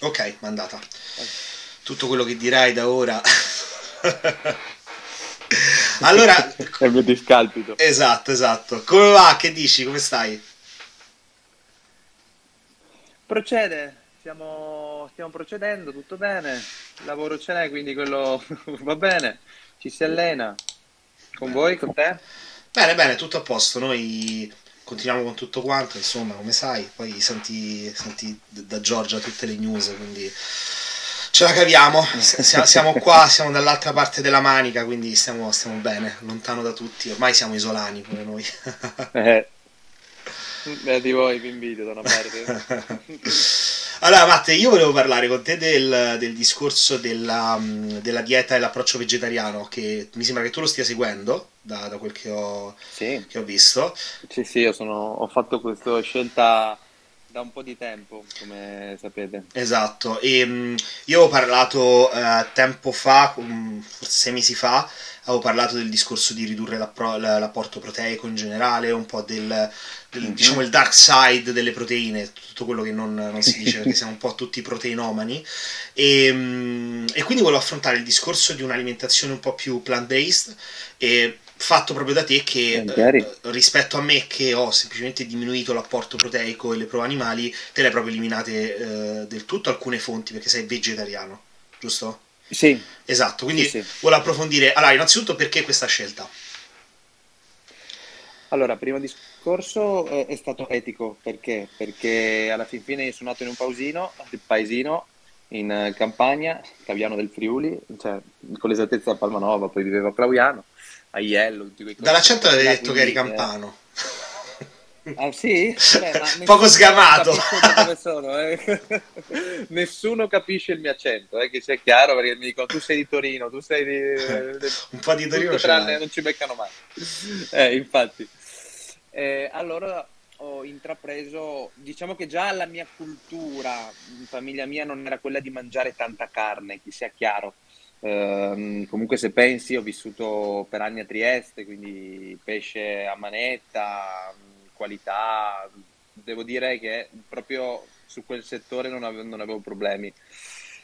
Ok, mandata. Tutto quello che dirai da ora. allora... È il mio discalpito. Esatto, esatto. Come va? Che dici? Come stai? Procede, stiamo, stiamo procedendo, tutto bene. Il lavoro ce n'è, quindi quello va bene. Ci si allena. Con voi, con te? Bene, bene, tutto a posto. Noi continuiamo con tutto quanto, insomma, come sai, poi senti, senti da Giorgia tutte le news, quindi ce la caviamo. Siamo qua, siamo dall'altra parte della manica, quindi stiamo, stiamo bene, lontano da tutti. Ormai siamo isolani pure noi. eh. Beh, di voi vi invidio da una parte. allora, Matte, io volevo parlare con te del, del discorso della, della, dieta e l'approccio vegetariano, che mi sembra che tu lo stia seguendo, da, da quel che ho, sì. che ho, visto. Sì, sì, io sono, ho fatto questa scelta da un po' di tempo, come sapete. Esatto, e um, io ho parlato uh, tempo fa, um, forse sei mesi fa, avevo parlato del discorso di ridurre l'apporto proteico in generale, un po' del, del mm-hmm. diciamo il dark side delle proteine, tutto quello che non, non si dice perché siamo un po' tutti proteinomani e, um, e quindi volevo affrontare il discorso di un'alimentazione un po' più plant-based e fatto proprio da te che eh, rispetto a me che ho semplicemente diminuito l'apporto proteico e le prove animali, te le hai proprio eliminate eh, del tutto alcune fonti perché sei vegetariano, giusto? Sì. Esatto, quindi sì, sì. vuole approfondire. Allora, innanzitutto perché questa scelta? Allora, primo discorso eh, è stato etico, perché? Perché alla fin fine sono nato in un pausino, paesino, in eh, campagna, Caviano del Friuli, cioè con l'esattezza a Palmanova, poi vivevo a Clauiano, a Iello, tutti quei Dall'accento avevi detto che eri campano. Ah sì? Beh, Poco sgamato. Sono, eh. nessuno capisce il mio accento, eh, che sia chiaro, perché mi dicono tu sei di Torino, tu sei di... Un po' di Torino tranne, non ci beccano mai. Eh, infatti. Eh, allora ho intrapreso, diciamo che già la mia cultura, in famiglia mia non era quella di mangiare tanta carne, che sia chiaro. Uh, comunque se pensi ho vissuto per anni a Trieste, quindi pesce a manetta, qualità, devo dire che proprio su quel settore non avevo, non avevo problemi.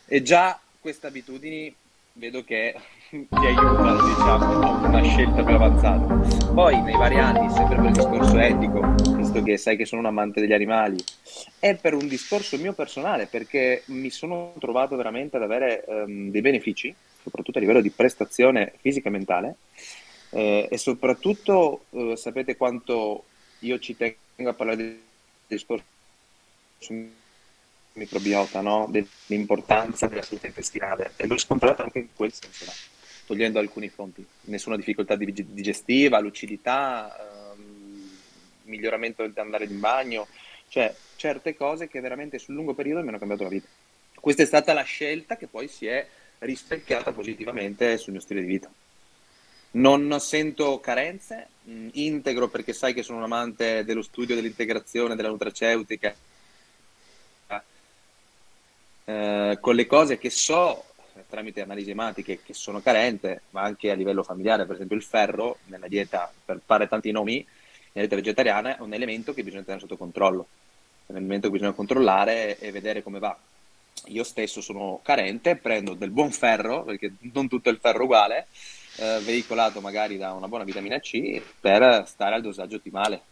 E già queste abitudini vedo che ti aiutano diciamo, a una scelta più avanzata. Poi nei vari anni, sempre per il discorso etico, visto che sai che sono un amante degli animali, e per un discorso mio personale, perché mi sono trovato veramente ad avere um, dei benefici, soprattutto a livello di prestazione fisica e mentale, eh, e soprattutto eh, sapete quanto io ci tengo a parlare del discorso microbiota, no? dell'importanza della salute intestinale e l'ho scontrato anche in quel senso? Togliendo alcuni fronti, nessuna difficoltà digestiva, lucidità, ehm, miglioramento andare in bagno, cioè certe cose che veramente sul lungo periodo mi hanno cambiato la vita. Questa è stata la scelta che poi si è rispecchiata positivamente sul mio stile di vita. Non sento carenze, mh, integro perché sai che sono un amante dello studio, dell'integrazione, della nutraceutica, eh, con le cose che so tramite analisi ematiche che sono carente, ma anche a livello familiare, per esempio il ferro nella dieta, per fare tanti nomi, nella dieta vegetariana è un elemento che bisogna tenere sotto controllo, è un elemento che bisogna controllare e vedere come va. Io stesso sono carente, prendo del buon ferro, perché non tutto il ferro uguale, eh, veicolato magari da una buona vitamina C per stare al dosaggio ottimale.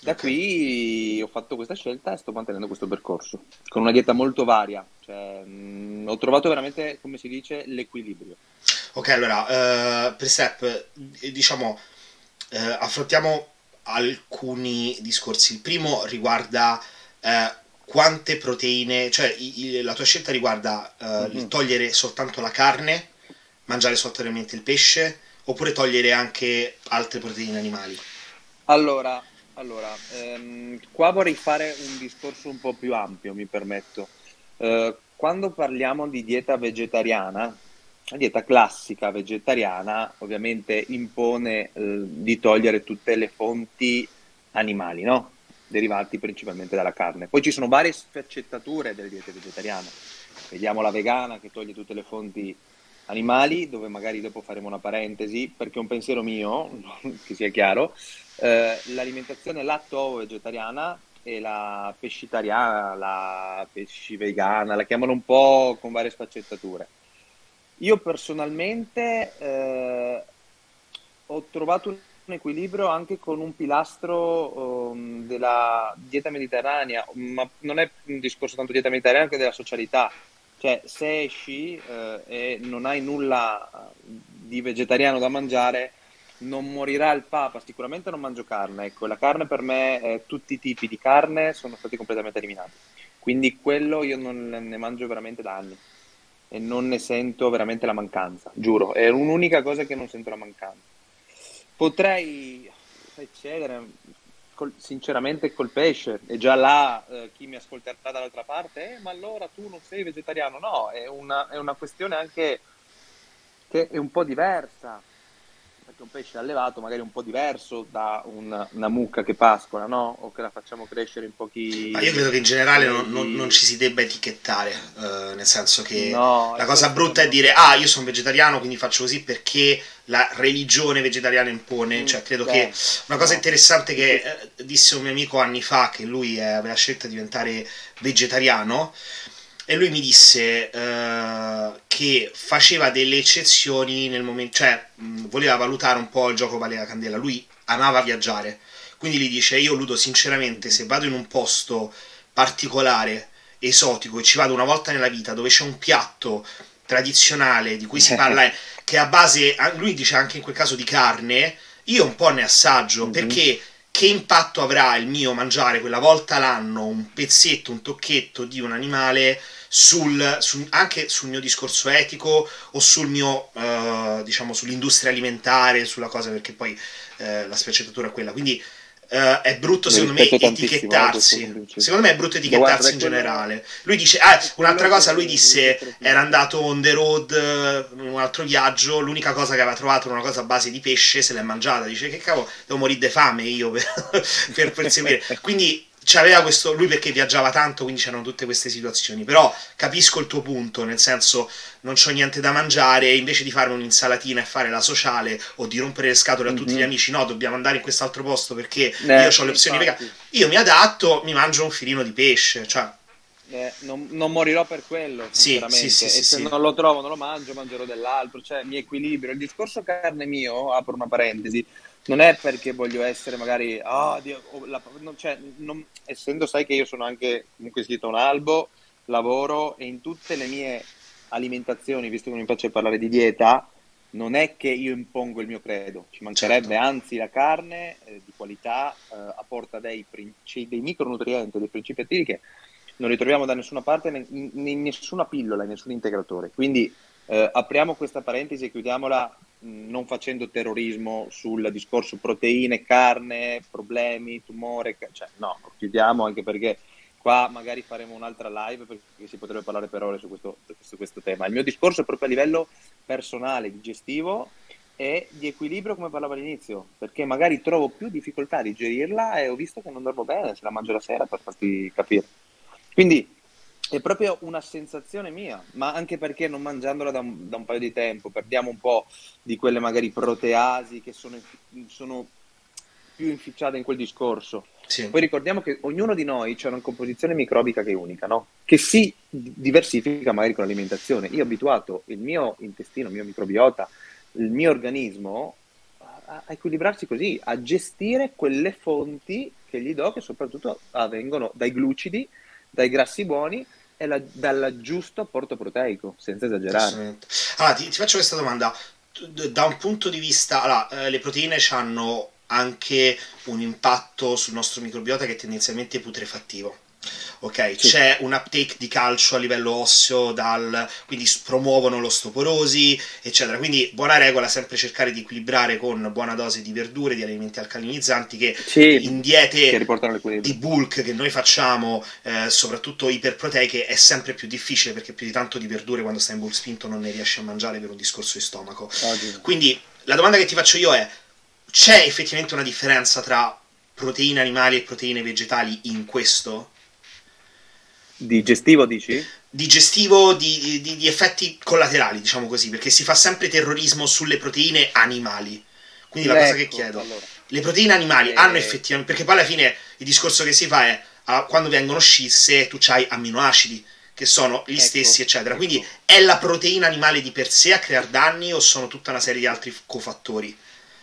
Da okay. qui ho fatto questa scelta e sto mantenendo questo percorso con una dieta molto varia. Cioè, mh, mm, ho trovato veramente, come si dice, l'equilibrio. Ok, allora, uh, per step, diciamo, uh, affrontiamo alcuni discorsi. Il primo riguarda uh, quante proteine, cioè i, i, la tua scelta riguarda mm-hmm. il togliere soltanto la carne mangiare soltanto il pesce oppure togliere anche altre proteine animali? Allora, allora ehm, qua vorrei fare un discorso un po' più ampio, mi permetto. Eh, quando parliamo di dieta vegetariana, la dieta classica vegetariana ovviamente impone eh, di togliere tutte le fonti animali, no? derivati principalmente dalla carne. Poi ci sono varie sfaccettature delle diete vegetariane. Vediamo la vegana che toglie tutte le fonti animali, dove magari dopo faremo una parentesi, perché è un pensiero mio, che sia chiaro, eh, l'alimentazione latto-vegetariana e la pescitariana, la pesci vegana, la chiamano un po' con varie sfaccettature. Io personalmente eh, ho trovato un equilibrio anche con un pilastro um, della dieta mediterranea, ma non è un discorso tanto dieta mediterranea che della socialità. Cioè, se esci eh, e non hai nulla di vegetariano da mangiare, non morirà il Papa, sicuramente non mangio carne, ecco, la carne per me, eh, tutti i tipi di carne sono stati completamente eliminati, quindi quello io non ne mangio veramente da anni. E non ne sento veramente la mancanza, giuro, è un'unica cosa che non sento la mancanza. Potrei eccedere col, sinceramente col pesce. E già là eh, chi mi ascolterà dall'altra parte, eh, ma allora tu non sei vegetariano, no, è una, è una questione anche che è un po' diversa perché un pesce allevato magari è un po' diverso da una, una mucca che pascola, no? O che la facciamo crescere in pochi... Ma io credo che in generale non, non, non ci si debba etichettare, uh, nel senso che no, la cosa brutta è dire ah io sono vegetariano quindi faccio così perché la religione vegetariana impone, mm, cioè credo beh, che una cosa interessante che eh, disse un mio amico anni fa che lui eh, aveva scelto di diventare vegetariano e lui mi disse uh, che faceva delle eccezioni nel momento, cioè mh, voleva valutare un po' il gioco vale la candela, lui amava viaggiare, quindi gli dice io Ludo sinceramente se vado in un posto particolare, esotico e ci vado una volta nella vita dove c'è un piatto tradizionale di cui si parla che a base, lui dice anche in quel caso di carne, io un po' ne assaggio. Mm-hmm. perché che impatto avrà il mio mangiare quella volta l'anno un pezzetto, un tocchetto di un animale sul, sul, anche sul mio discorso etico o sul mio, uh, diciamo, sull'industria alimentare, sulla cosa, perché poi uh, la sfaccettatura è quella. Quindi Uh, è brutto secondo me etichettarsi. Secondo me è brutto etichettarsi in generale. Lui dice: Ah, un'altra cosa, lui disse: Era andato on the road in un altro viaggio. L'unica cosa che aveva trovato era una cosa a base di pesce, se l'è mangiata. Dice: Che cavolo, devo morire di fame io per, per perseguire. Quindi c'aveva questo lui perché viaggiava tanto, quindi c'erano tutte queste situazioni. Però capisco il tuo punto, nel senso non c'ho niente da mangiare, invece di fare un'insalatina e fare la sociale o di rompere le scatole a tutti mm-hmm. gli amici, no, dobbiamo andare in quest'altro posto perché eh, io ho le opzioni vegane. Io mi adatto, mi mangio un filino di pesce, cioè eh, non, non, morirò per quello, sì, sì, sì, e se non lo trovo, non lo mangio, mangerò dell'altro, cioè mi equilibrio. Il discorso carne mio, apro una parentesi, non è perché voglio essere magari, oh, Dio, la, non, cioè, non, essendo sai che io sono anche comunque iscritto a un albo, lavoro e in tutte le mie alimentazioni, visto che mi piace parlare di dieta, non è che io impongo il mio credo, ci mancherebbe, certo. anzi la carne eh, di qualità eh, apporta dei, princi- dei micronutrienti, dei principi attivi che non li troviamo da nessuna parte, in, in nessuna pillola, in nessun integratore. Quindi eh, apriamo questa parentesi e chiudiamola non facendo terrorismo sul discorso proteine, carne, problemi, tumore, cioè no, chiudiamo anche perché qua magari faremo un'altra live perché si potrebbe parlare per ore su questo, su questo tema. Il mio discorso è proprio a livello personale, digestivo e di equilibrio come parlavo all'inizio, perché magari trovo più difficoltà a digerirla e ho visto che non dormo bene se la mangio la sera per farti capire. Quindi è proprio una sensazione mia, ma anche perché non mangiandola da un, da un, paio di tempo perdiamo un po' di quelle magari proteasi che sono, sono più inficiate in quel discorso. Sì. Poi ricordiamo che ognuno di noi ha una composizione microbica che è unica, no? che si diversifica magari con l'alimentazione. Io ho abituato il mio intestino, il mio microbiota, il mio organismo a, a equilibrarsi così, a gestire quelle fonti che gli do, che soprattutto vengono dai glucidi, dai grassi buoni e la, dal giusto apporto proteico, senza esagerare. Allora, ti, ti, faccio questa domanda. Da un punto di vista, allora, eh, le proteine hanno anche un impatto sul nostro microbiota che è tendenzialmente putrefattivo ok? Sì. C'è un uptake di calcio a livello osseo, dal, quindi promuovono l'ostoporosi, eccetera. Quindi buona regola sempre cercare di equilibrare con buona dose di verdure, di alimenti alcalinizzanti che sì, in diete che di bulk che noi facciamo, eh, soprattutto iperproteiche, è sempre più difficile perché più di tanto di verdure quando stai in bulk spinto non ne riesci a mangiare per un discorso di stomaco. Oh, quindi la domanda che ti faccio io è: c'è effettivamente una differenza tra proteine animali e proteine vegetali in questo? Digestivo dici? Digestivo di, di, di, effetti collaterali, diciamo così, perché si fa sempre terrorismo sulle proteine animali. Quindi la ecco, cosa che ecco, chiedo, allora. le proteine animali eh... hanno effettivamente, perché poi alla fine il discorso che si fa è, a, quando vengono scisse tu hai amminoacidi che sono gli ecco, stessi, eccetera. Ecco. Quindi è la proteina animale di per sé a creare danni o sono tutta una serie di altri cofattori?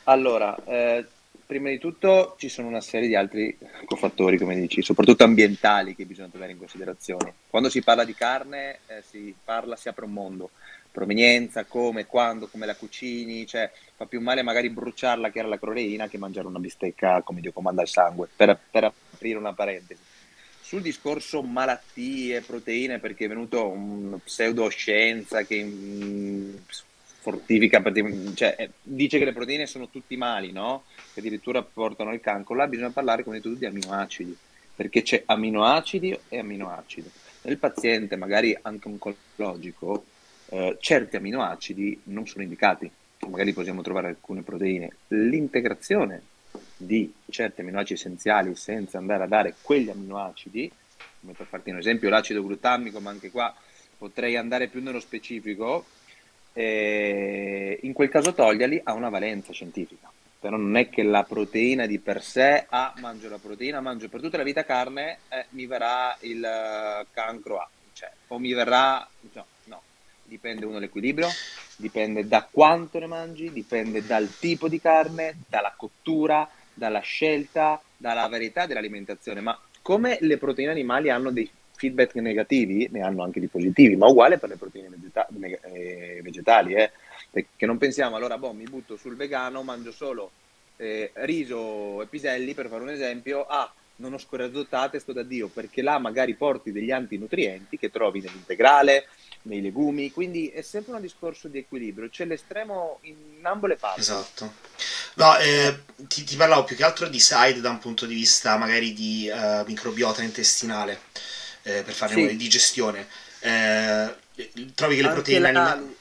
Allora, eh, prima di tutto ci sono una serie di altri cofattori, come dici, soprattutto ambientali che bisogna tenere in considerazione. Quando si parla di carne eh, si parla, si apre un mondo, provenienza, come, quando, come la cucini, cioè fa più male magari bruciarla che era la cloreina che mangiare una bistecca come Dio comanda il sangue, per, per aprire una parentesi sul discorso malattie, proteine, perché è venuto un pseudoscienza che mm, fortifica, cioè, eh, dice che le proteine sono tutti mali, no? Che addirittura portano il cancro. Là bisogna parlare come tu di aminoacidi, perché c'è aminoacidi e aminoacidi. Nel paziente, magari anche oncologico, eh, certi aminoacidi non sono indicati, magari possiamo trovare alcune proteine. L'integrazione di certi aminoacidi essenziali senza andare a dare quegli aminoacidi, come per farti un esempio l'acido glutamico, ma anche qua potrei andare più nello specifico, eh, in quel caso toglierli ha una valenza scientifica. Però non è che la proteina di per sé, ah, mangio la proteina, mangio per tutta la vita carne, eh, mi verrà il uh, cancro A, cioè, o mi verrà... No, no, dipende uno dall'equilibrio, dipende da quanto ne mangi, dipende dal tipo di carne, dalla cottura, dalla scelta, dalla varietà dell'alimentazione, ma come le proteine animali hanno dei feedback negativi, ne hanno anche di positivi, ma uguale per le proteine vegeta- eh, vegetali, eh? perché non pensiamo allora, boh, mi butto sul vegano, mangio solo eh, riso e piselli, per fare un esempio, ah, non ho scoraggiatate, sto da Dio, perché là magari porti degli antinutrienti che trovi nell'integrale, nei legumi, quindi è sempre un discorso di equilibrio, c'è l'estremo in ambo le parti. Esatto. No, eh, ti, ti, parlavo più che altro di side da un punto di vista magari di uh, microbiota intestinale, eh, per fare sì. una digestione. Eh, trovi che le anche proteine animali...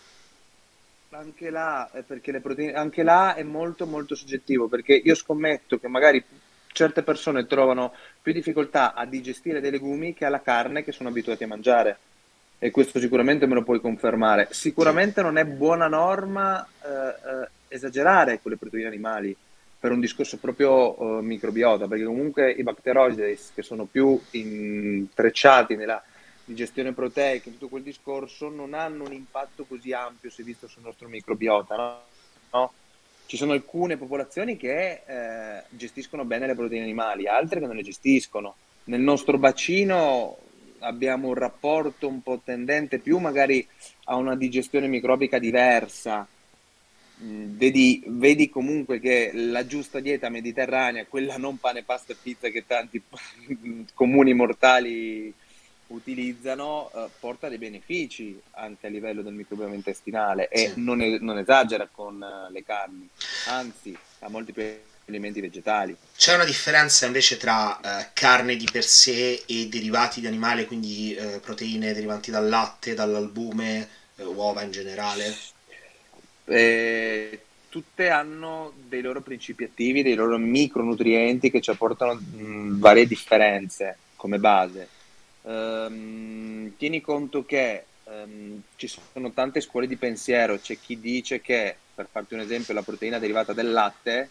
Anche là, perché le proteine, anche là è molto molto soggettivo, perché io scommetto che magari certe persone trovano più difficoltà a digestire dei legumi che alla carne che sono abituati a mangiare e questo sicuramente me lo puoi confermare. Sicuramente non è buona norma eh, eh, esagerare con le proteine animali per un discorso proprio uh, microbiota, perché comunque i bacteroidi che sono più intrecciati nella digestione proteica, in tutto quel discorso, non hanno un impatto così ampio se visto sul nostro microbiota. No? no? Ci sono alcune popolazioni che eh, gestiscono bene le proteine animali, altre che non le gestiscono. Nel nostro bacino abbiamo un rapporto un po' tendente più magari a una digestione microbica diversa. Vedi, vedi, comunque che la giusta dieta mediterranea, quella non pane, pasta e pizza che tanti comuni mortali utilizzano, eh, porta dei benefici anche a livello del microbioma intestinale e sì. non, è, non, esagera con uh, le carni, anzi ha molti più alimenti vegetali. C'è una differenza invece tra eh, carne di per sé e derivati di animale, quindi eh, proteine derivanti dal latte, dall'albume, eh, uova in generale? Eh, tutte hanno dei loro principi attivi, dei loro micronutrienti che ci apportano mh, varie differenze come base. Um, tieni conto che um, ci sono tante scuole di pensiero, c'è chi dice che, per farti un esempio, la proteina derivata dal latte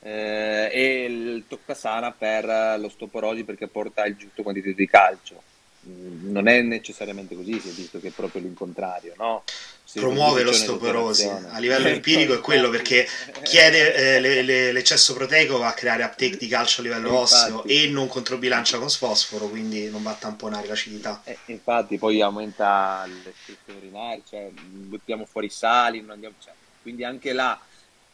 eh, e il toccasana per l'ostoporosi perché porta il giusto quantitativo di calcio. Non è necessariamente così, si è visto che è proprio l'incontrario, no? Si promuove l'ostoporosi a livello empirico è quello perché chiede eh, le, le, l'eccesso proteico va a creare uptake di calcio a livello infatti, osseo e non controbilancia con sfosforo quindi non va a tamponare l'acidità. Eh, infatti poi aumenta le urinarie cioè buttiamo fuori sali andiamo, cioè, quindi anche là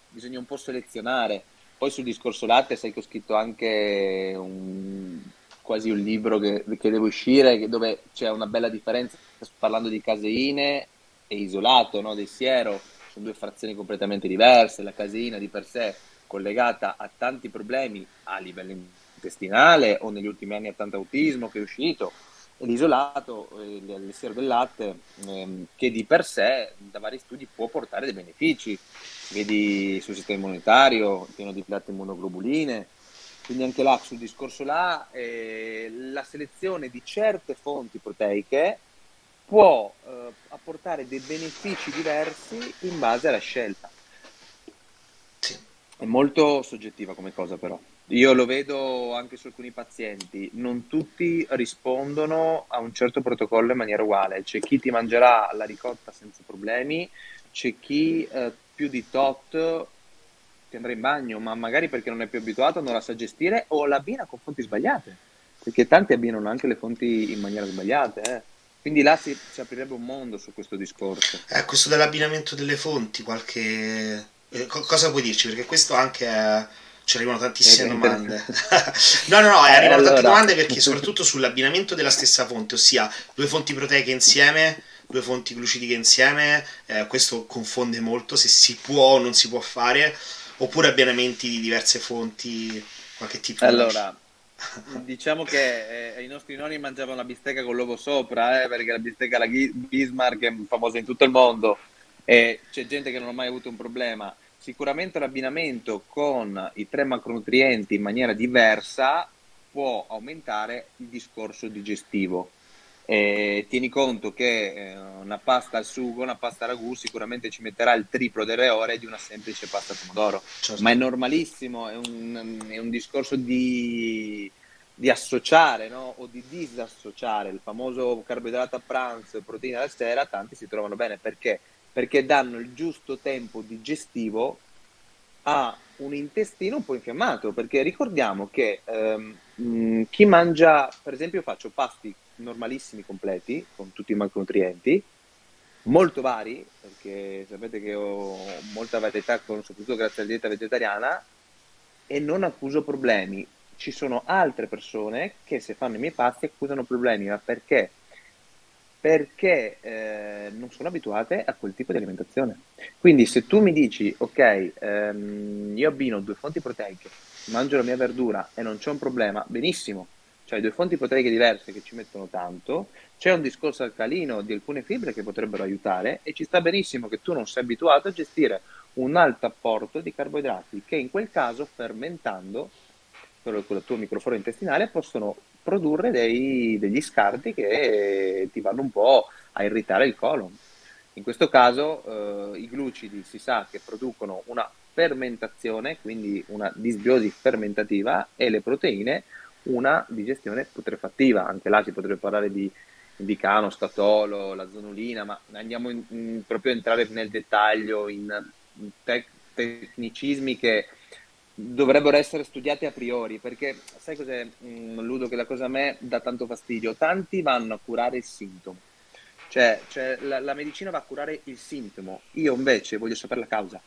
bisogna un po' selezionare. Poi sul discorso latte sai che ho scritto anche un, quasi un libro che, che deve uscire dove c'è una bella differenza parlando di caseine e isolato no, del siero, sono due frazioni completamente diverse, la caseina di per sé collegata a tanti problemi a livello intestinale o negli ultimi anni a tanto autismo che è uscito, l'isolato, eh, il siero del latte, ehm, che di per sé da vari studi può portare dei benefici, vedi sul sistema immunitario, pieno di latte immunoglobuline, quindi anche là sul discorso là eh, la selezione di certe fonti proteiche può eh, apportare dei benefici diversi in base alla scelta. È molto soggettiva come cosa però. Io lo vedo anche su alcuni pazienti, non tutti rispondono a un certo protocollo in maniera uguale. C'è chi ti mangerà la ricotta senza problemi, c'è chi eh, più di tot ti andrà in bagno, ma magari perché non è più abituato, non la sa gestire o l'abbina con fonti sbagliate, perché tanti abbinano anche le fonti in maniera sbagliata. Eh. Quindi là si, si, aprirebbe un mondo su questo discorso. Eh, questo dell'abbinamento delle fonti, qualche... Eh, cosa puoi dirci? Perché questo anche è ci arrivano tantissime domande. no, no, no, eh, arrivano allora... tante domande perché soprattutto sull'abbinamento della stessa fonte, ossia due fonti proteiche insieme, due fonti glucidiche insieme, eh, questo confonde molto se si può o non si può fare, oppure abbinamenti di diverse fonti, qualche tipo di... Allora, diciamo che eh, i nostri nonni mangiavano la bistecca con l'uovo sopra, eh, perché la bistecca la Bismarck è famosa in tutto il mondo e c'è gente che non ha mai avuto un problema sicuramente l'abbinamento con i tre macronutrienti in maniera diversa può aumentare il discorso digestivo. Eh, tieni conto che eh, una pasta al sugo, una pasta al ragù sicuramente ci metterà il triplo delle ore di una semplice pasta al pomodoro, certo. ma è normalissimo, è un, è un discorso di, di associare no? o di disassociare il famoso carboidrato a pranzo e proteina alla sera, tanti si trovano bene perché perché danno il giusto tempo digestivo a un intestino un po' infiammato, perché ricordiamo che ehm, chi mangia, per esempio faccio pasti normalissimi, completi, con tutti i macronutrienti, molto vari, perché sapete che ho molta varietà, soprattutto grazie alla dieta vegetariana, e non accuso problemi. Ci sono altre persone che se fanno i miei pasti accusano problemi, ma perché? perché eh, non sono abituate a quel tipo di alimentazione. Quindi se tu mi dici, ok, ehm, io abbino due fonti proteiche, mangio la mia verdura e non c'è un problema, benissimo, cioè due fonti proteiche diverse che ci mettono tanto, c'è un discorso alcalino di alcune fibre che potrebbero aiutare e ci sta benissimo che tu non sei abituato a gestire un alto apporto di carboidrati che in quel caso fermentando con la tua microflora intestinale possono produrre dei, degli scarti che ti vanno un po' a irritare il colon. In questo caso eh, i glucidi si sa che producono una fermentazione, quindi una disbiosi fermentativa, e le proteine una digestione putrefattiva. Anche là si potrebbe parlare di indicano, statolo, la zonulina, ma andiamo in, in, proprio a entrare nel dettaglio in tec- tecnicismi che dovrebbero essere studiate a priori, perché sai cos'è, mm, Ludo, che la cosa a me dà tanto fastidio? Tanti vanno a curare il sintomo, cioè, cioè la, la, medicina va a curare il sintomo, io invece voglio sapere la causa,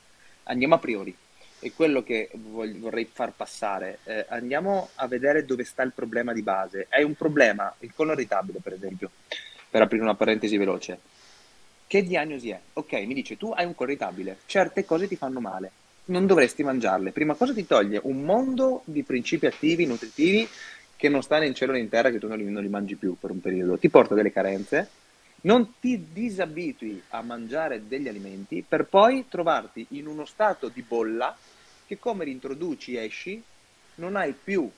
andiamo a priori, è quello che voglio, vorrei far passare, eh, andiamo a vedere dove sta il problema di base, hai un problema, il colon irritabile per esempio, per aprire una parentesi veloce, che diagnosi è? Ok, mi dice tu hai un colon irritabile, certe cose ti fanno male, non dovresti mangiarle. Prima cosa ti toglie un mondo di principi attivi, nutritivi, che non sta né in cielo né in terra, che tu non li, non li mangi più per un periodo. Ti porta delle carenze, non ti disabitui a mangiare degli alimenti per poi trovarti in uno stato di bolla che come rintroduci esci non hai più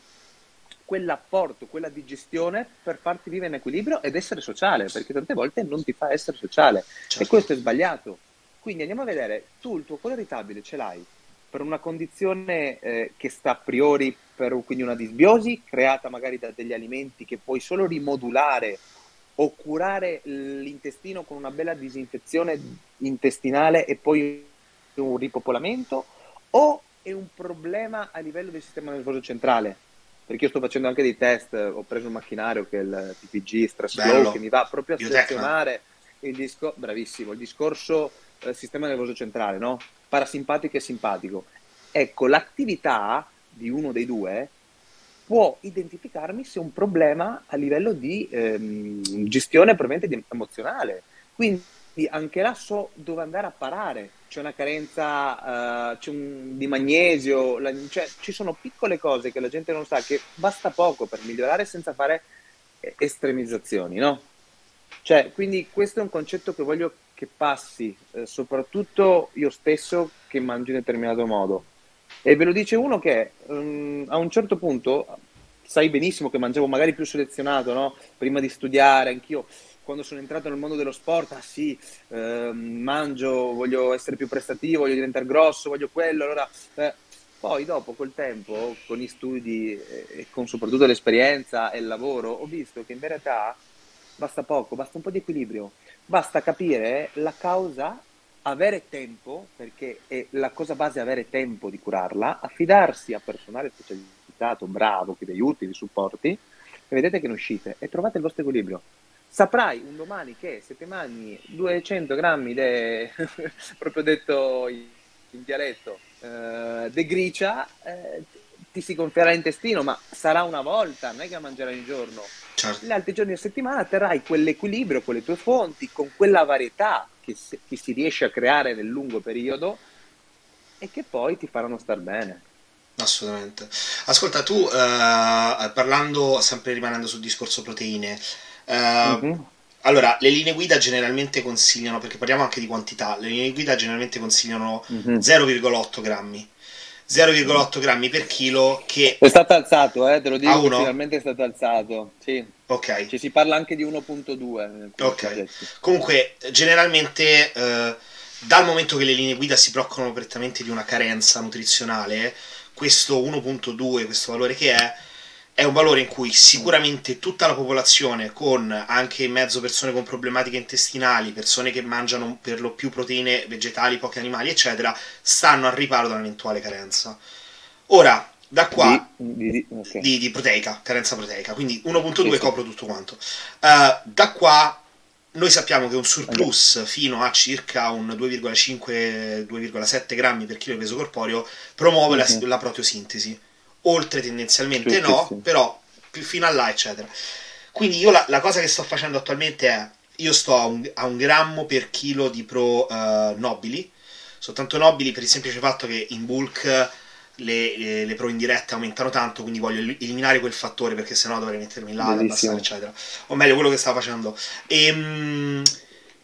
quell'apporto, quella digestione per farti vivere in equilibrio ed essere sociale, perché tante volte non ti fa essere sociale certo. e questo è sbagliato. Quindi andiamo a vedere, tu il tuo colore irritabile ce l'hai per una condizione eh, che sta a priori per quindi una disbiosi creata magari da degli alimenti che puoi solo rimodulare o curare l'intestino con una bella disinfezione intestinale e poi un ripopolamento o è un problema a livello del sistema nervoso centrale perché io sto facendo anche dei test ho preso un macchinario che è il PPG Stress Flow che mi va proprio a selezionare il bravissimo il discorso eh, sistema nervoso centrale no? parasimpatico e simpatico. Ecco, l'attività di uno dei due può identificarmi se un problema a livello di ehm, gestione probabilmente emozionale. Quindi anche là so dove andare a parare. C'è una carenza uh, c'è un, di magnesio, la, cioè, ci sono piccole cose che la gente non sa che basta poco per migliorare senza fare estremizzazioni, no? Cioè, quindi questo è un concetto che voglio che passi, eh, soprattutto io stesso che mangio in determinato modo. E ve lo dice uno che um, a un certo punto, sai benissimo che mangiavo magari più selezionato, no? Prima di studiare, anch'io quando sono entrato nel mondo dello sport, ah sì, eh, mangio, voglio essere più prestativo, voglio diventare grosso, voglio quello, allora... Eh, Poi dopo col tempo, con gli studi e con soprattutto l'esperienza e il lavoro, ho visto che in verità basta poco, basta un po' di equilibrio, basta capire la causa, avere tempo, perché è la cosa base avere tempo di curarla, affidarsi a personale specializzato, bravo, che vi aiuti, vi supporti, e vedete che ne uscite e trovate il vostro equilibrio. Saprai un domani che se ti mangi 200 grammi de, proprio detto in, dialetto eh, de gricia eh, ti si gonfierà l'intestino ma sarà una volta non è che mangerai ogni giorno. Certo. gli altri giorni a settimana terrai quell'equilibrio con le tue fonti con quella varietà che, se, che si riesce a creare nel lungo periodo e che poi ti faranno star bene assolutamente ascolta tu eh, parlando sempre rimanendo sul discorso proteine Uh, Allora, le linee guida generalmente consigliano, perché parliamo anche di quantità, le linee guida generalmente consigliano uh-huh. 0,8 grammi. 0,8 grammi per chilo che è stato alzato, eh, te lo dico, finalmente è stato alzato. Sì. Ok. Ci si parla anche di 1.2. Ok. Comunque, generalmente eh, dal momento che le linee guida si preoccupano prettamente di una carenza nutrizionale, questo 1.2, questo valore che è è un valore in cui sicuramente tutta la popolazione, con anche in mezzo persone con problematiche intestinali, persone che mangiano per lo più proteine vegetali, pochi animali, eccetera, stanno al riparo da un'eventuale carenza. Ora, da qua di, di, okay. di, di proteica, carenza proteica, quindi 1.2 sì, copre tutto quanto. Uh, da qua noi sappiamo che un surplus okay. fino a circa un 2,5-2,7 grammi per chilo di peso corporeo promuove okay. la, la proteosintesi oltre tendenzialmente sì, no, sì, però più fino a là, eccetera. Quindi io la, la, cosa che sto facendo attualmente è, io sto a un, a un grammo per chilo di pro uh, nobili, soltanto nobili per il semplice fatto che in bulk le, le, le, pro indirette aumentano tanto, quindi voglio eliminare quel fattore perché sennò dovrei mettermi là, abbassare, eccetera. O meglio, quello che stavo facendo. E, um,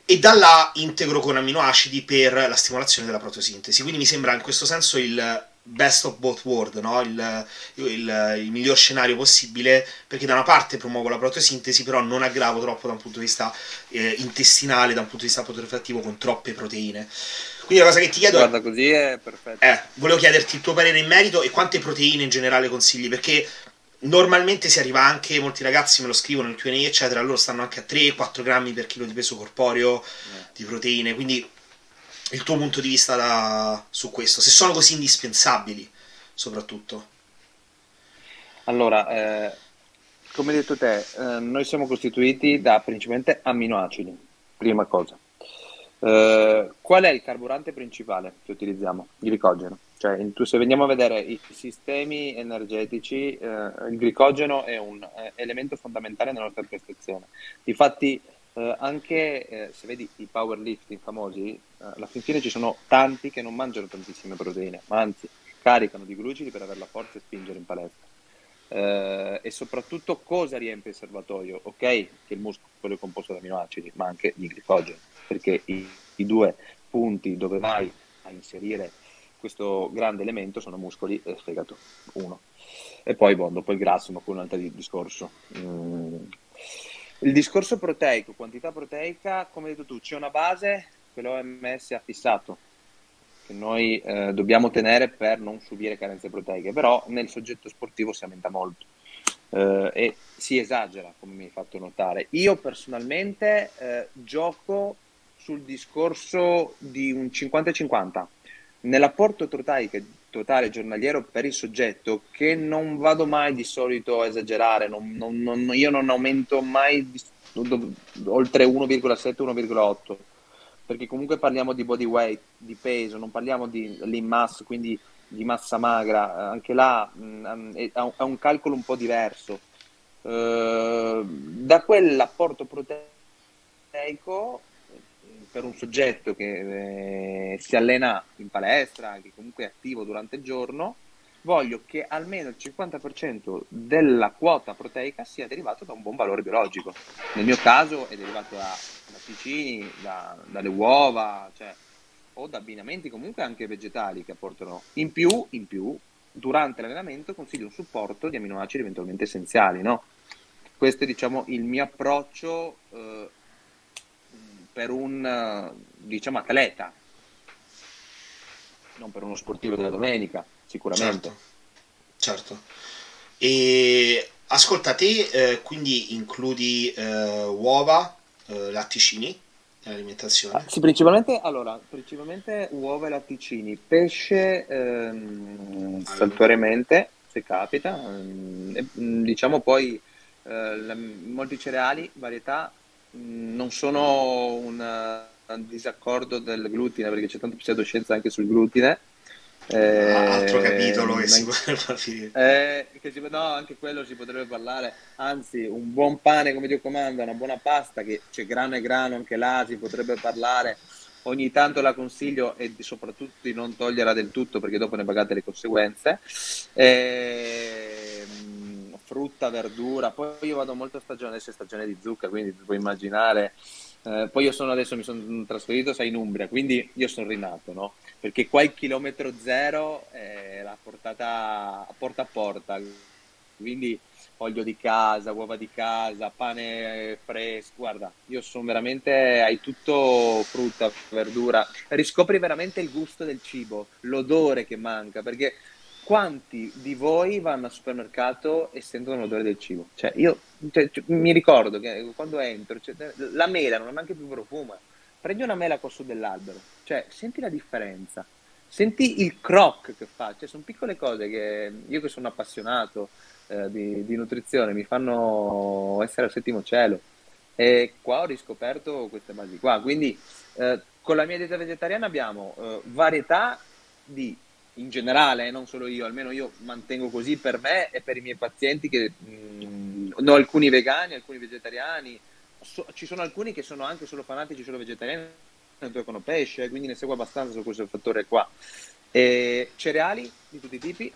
e da là integro con amminoacidi per la stimolazione della protosintesi. Quindi mi sembra in questo senso il best of both world, no? il, il, il, miglior scenario possibile, perché da una parte promuovo la protosintesi, però non aggravo troppo da un punto di vista eh, intestinale, da un punto di vista protrattivo con troppe proteine. Quindi la cosa che ti chiedo Guarda, così è perfetto. Eh, volevo chiederti il tuo parere in merito e quante proteine in generale consigli, perché normalmente si arriva anche, molti ragazzi me lo scrivono nel Q&A eccetera, loro stanno anche a 3-4 grammi per chilo di peso corporeo eh. di proteine, quindi il tuo punto di vista da, su questo, se sono così indispensabili soprattutto. Allora, eh, come hai detto te, eh, noi siamo costituiti da principalmente amminoacidi, prima cosa. Eh, qual è il carburante principale che utilizziamo? Il glicogeno. Cioè, se veniamo a vedere i sistemi energetici, eh, il glicogeno è un eh, elemento fondamentale nella nostra prestazione. Infatti, eh, anche se vedi i powerlifting famosi, alla fin fine ci sono tanti che non mangiano tantissime proteine, ma anzi caricano di glucidi per avere la forza e spingere in palestra. Eh, e soprattutto cosa riempie il serbatoio? Ok, che il muscolo è composto da aminoacidi, ma anche di glicogeno, perché i, i due punti dove vai a inserire questo grande elemento sono muscoli e fegato, uno. E poi, dopo il grasso, ma è un altro discorso. Mm il discorso proteico, quantità proteica, come hai detto tu, c'è una base che l'OMS ha fissato, che noi eh, dobbiamo tenere per non subire carenze proteiche, però nel soggetto sportivo si aumenta molto eh, e si esagera, come mi hai fatto notare. Io personalmente eh, gioco sul discorso di un 50-50. Nell'apporto proteico totale giornaliero per il soggetto che non vado mai di solito a esagerare, non, non, non, io non aumento mai di, do, oltre 1,7-1,8 perché comunque parliamo di body weight, di peso, non parliamo di lean mass, quindi di massa magra, anche là è, un calcolo un po' diverso. Uh, da quell'apporto proteico per un soggetto che eh, si allena in palestra, che comunque è attivo durante il giorno, voglio che almeno il 50% della quota proteica sia derivato da un buon valore biologico. Nel mio caso è derivato da latticini, da, dalle uova, cioè, o da abbinamenti comunque anche vegetali che apportano. In più, in più, durante l'allenamento consiglio un supporto di aminoacidi eventualmente essenziali, no? Questo è diciamo il mio approccio eh, per un diciamo atleta, non per uno sportivo della domenica. sicuramente. Certo. certo. E ascolta te, eh, quindi includi eh, uova, eh, latticini nell'alimentazione? Ah, sì, principalmente, allora, principalmente uova e latticini, pesce ehm, saltuariamente, se capita, ehm, diciamo poi eh, molti cereali, varietà, non sono un, un disaccordo del glutine, perché c'è tanta pseudoscienza anche sul glutine, eh, altro capitolo che si finire. Eh, si, no, anche quello si potrebbe parlare. Anzi, un buon pane come Dio comanda, una buona pasta, che c'è grano e grano anche là, si potrebbe parlare. Ogni tanto la consiglio e soprattutto di non toglierla del tutto perché dopo ne pagate le conseguenze. Eh, frutta, verdura, poi io vado molto stagione, adesso è stagione di zucca, quindi puoi immaginare eh, poi io sono adesso mi sono trasferito sai, in Umbria, quindi io sono rinato, no? Perché qua il chilometro zero è la portata a porta a porta, quindi olio di casa, uova di casa, pane fresco, guarda, io sono veramente, hai tutto frutta, verdura, riscopri veramente il gusto del cibo, l'odore che manca, perché quanti di voi vanno al supermercato e sentono l'odore del cibo? Cioè, io cioè, cioè, mi ricordo che quando entro, cioè, la mela non ha neanche più profumo. Prendi una mela col su dell'albero, cioè, senti la differenza. Senti il croc che fa, cioè, sono piccole cose che io che sono appassionato eh, di, di, nutrizione mi fanno essere al settimo cielo. E qua ho riscoperto queste basi qua. Quindi eh, con la mia dieta vegetariana abbiamo eh, varietà di in generale, eh, non solo io, almeno io mantengo così per me e per i miei pazienti che mh, mm, ho alcuni vegani, alcuni vegetariani, so, ci sono alcuni che sono anche solo fanatici, solo vegetariani, non toccano pesce, quindi ne seguo abbastanza su questo fattore qua. E cereali di tutti i tipi,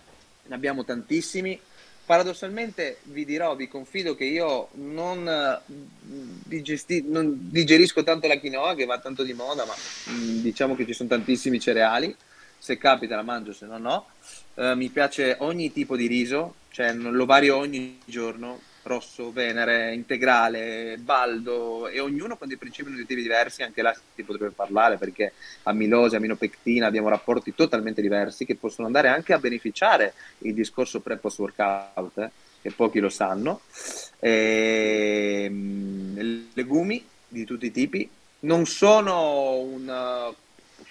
ne abbiamo tantissimi. Paradossalmente vi dirò, vi confido che io non, digesti- non digerisco tanto la quinoa che va tanto di moda, ma mh, mm, diciamo che ci sono tantissimi cereali se capita la mangio, se no no. Uh, mi piace ogni tipo di riso, cioè lo vario ogni giorno, rosso, venere, integrale, baldo e ognuno con dei principi nutritivi diversi, anche là si potrebbe parlare perché amilosi, aminopectina abbiamo rapporti totalmente diversi che possono andare anche a beneficiare il discorso pre-post workout, eh, che pochi lo sanno. E, ehm, legumi di tutti i tipi, non sono un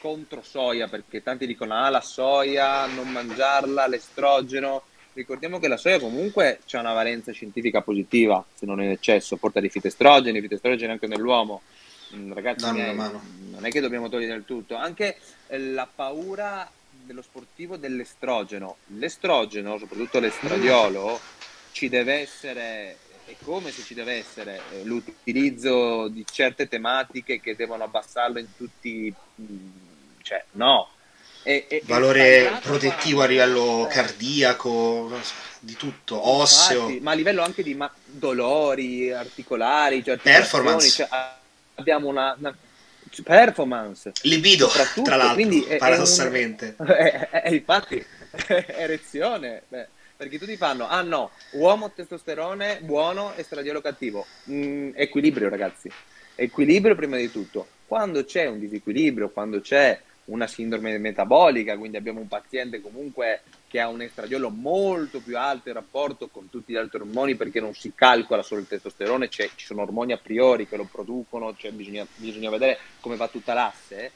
contro soia, perché tanti dicono ah la soia, non mangiarla, l'estrogeno. Ricordiamo che la soia comunque ha una valenza scientifica positiva, se non in eccesso, porta dei fitoestrogeni, fitoestrogeni anche nell'uomo. Mm, ragazzi, miei, non è che dobbiamo togliere il tutto, anche eh, la paura dello sportivo dell'estrogeno. L'estrogeno, soprattutto l'estradiolo, ci deve essere è come se ci deve essere eh, l'utilizzo di certe tematiche che devono abbassarlo in tutti mm, cioè no. E, e, Valore protettivo a livello cardiaco, di tutto, osseo. Infatti, ma a livello anche di ma- dolori articolari, cioè performance. Cioè, abbiamo una, una performance libido tra l'altro quindi paradossalmente è, un, è, è, infatti erezione beh, perché tutti fanno ah no uomo testosterone buono estradiolo cattivo mm, equilibrio ragazzi equilibrio prima di tutto quando c'è un disequilibrio quando c'è una sindrome metabolica, quindi abbiamo un paziente comunque che ha un estradiolo molto più alto in rapporto con tutti gli altri ormoni perché non si calcola solo il testosterone, ci sono ormoni a priori che lo producono, cioè bisogna, bisogna vedere come va tutta l'asse,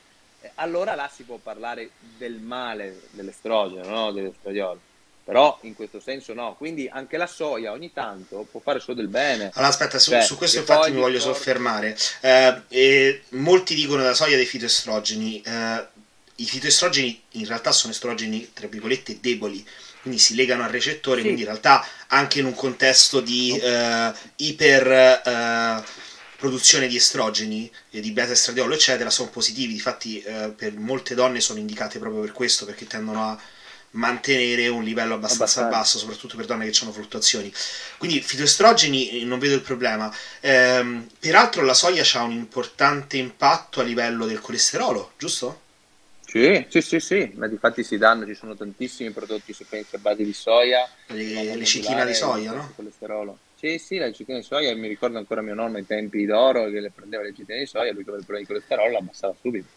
allora là si può parlare del male dell'estrogeno, no? dell'estradiolo. Però in questo senso no, quindi anche la soia ogni tanto può fare solo del bene. Allora aspetta, su, cioè, su questo infatti mi voglio soffermare. Eh, molti dicono la soia dei fitoestrogeni, eh, i fitoestrogeni in realtà sono estrogeni, tra virgolette, deboli, quindi si legano al recettore, sì. quindi in realtà anche in un contesto di eh, iper eh, produzione di estrogeni, di beta estradiolo, eccetera, sono positivi. Difatti eh, per molte donne sono indicate proprio per questo, perché tendono a mantenere un livello abbastanza, abbastanza. basso, soprattutto per donne che hanno fluttuazioni. Quindi fitoestrogeni non vedo il problema. Ehm, peraltro la soia ha un importante impatto a livello del colesterolo, giusto? Sì, sì, sì, sì, ma di fatti si danno, ci sono tantissimi prodotti se pensi a base di soia. Le, le cicchine di soia, no? Colesterolo. Sì, sì, le cicchine di soia, mi ricordo ancora mio nonno ai tempi d'oro che le prendeva le cicchine di soia, lui che aveva il problema di colesterolo la abbassava subito.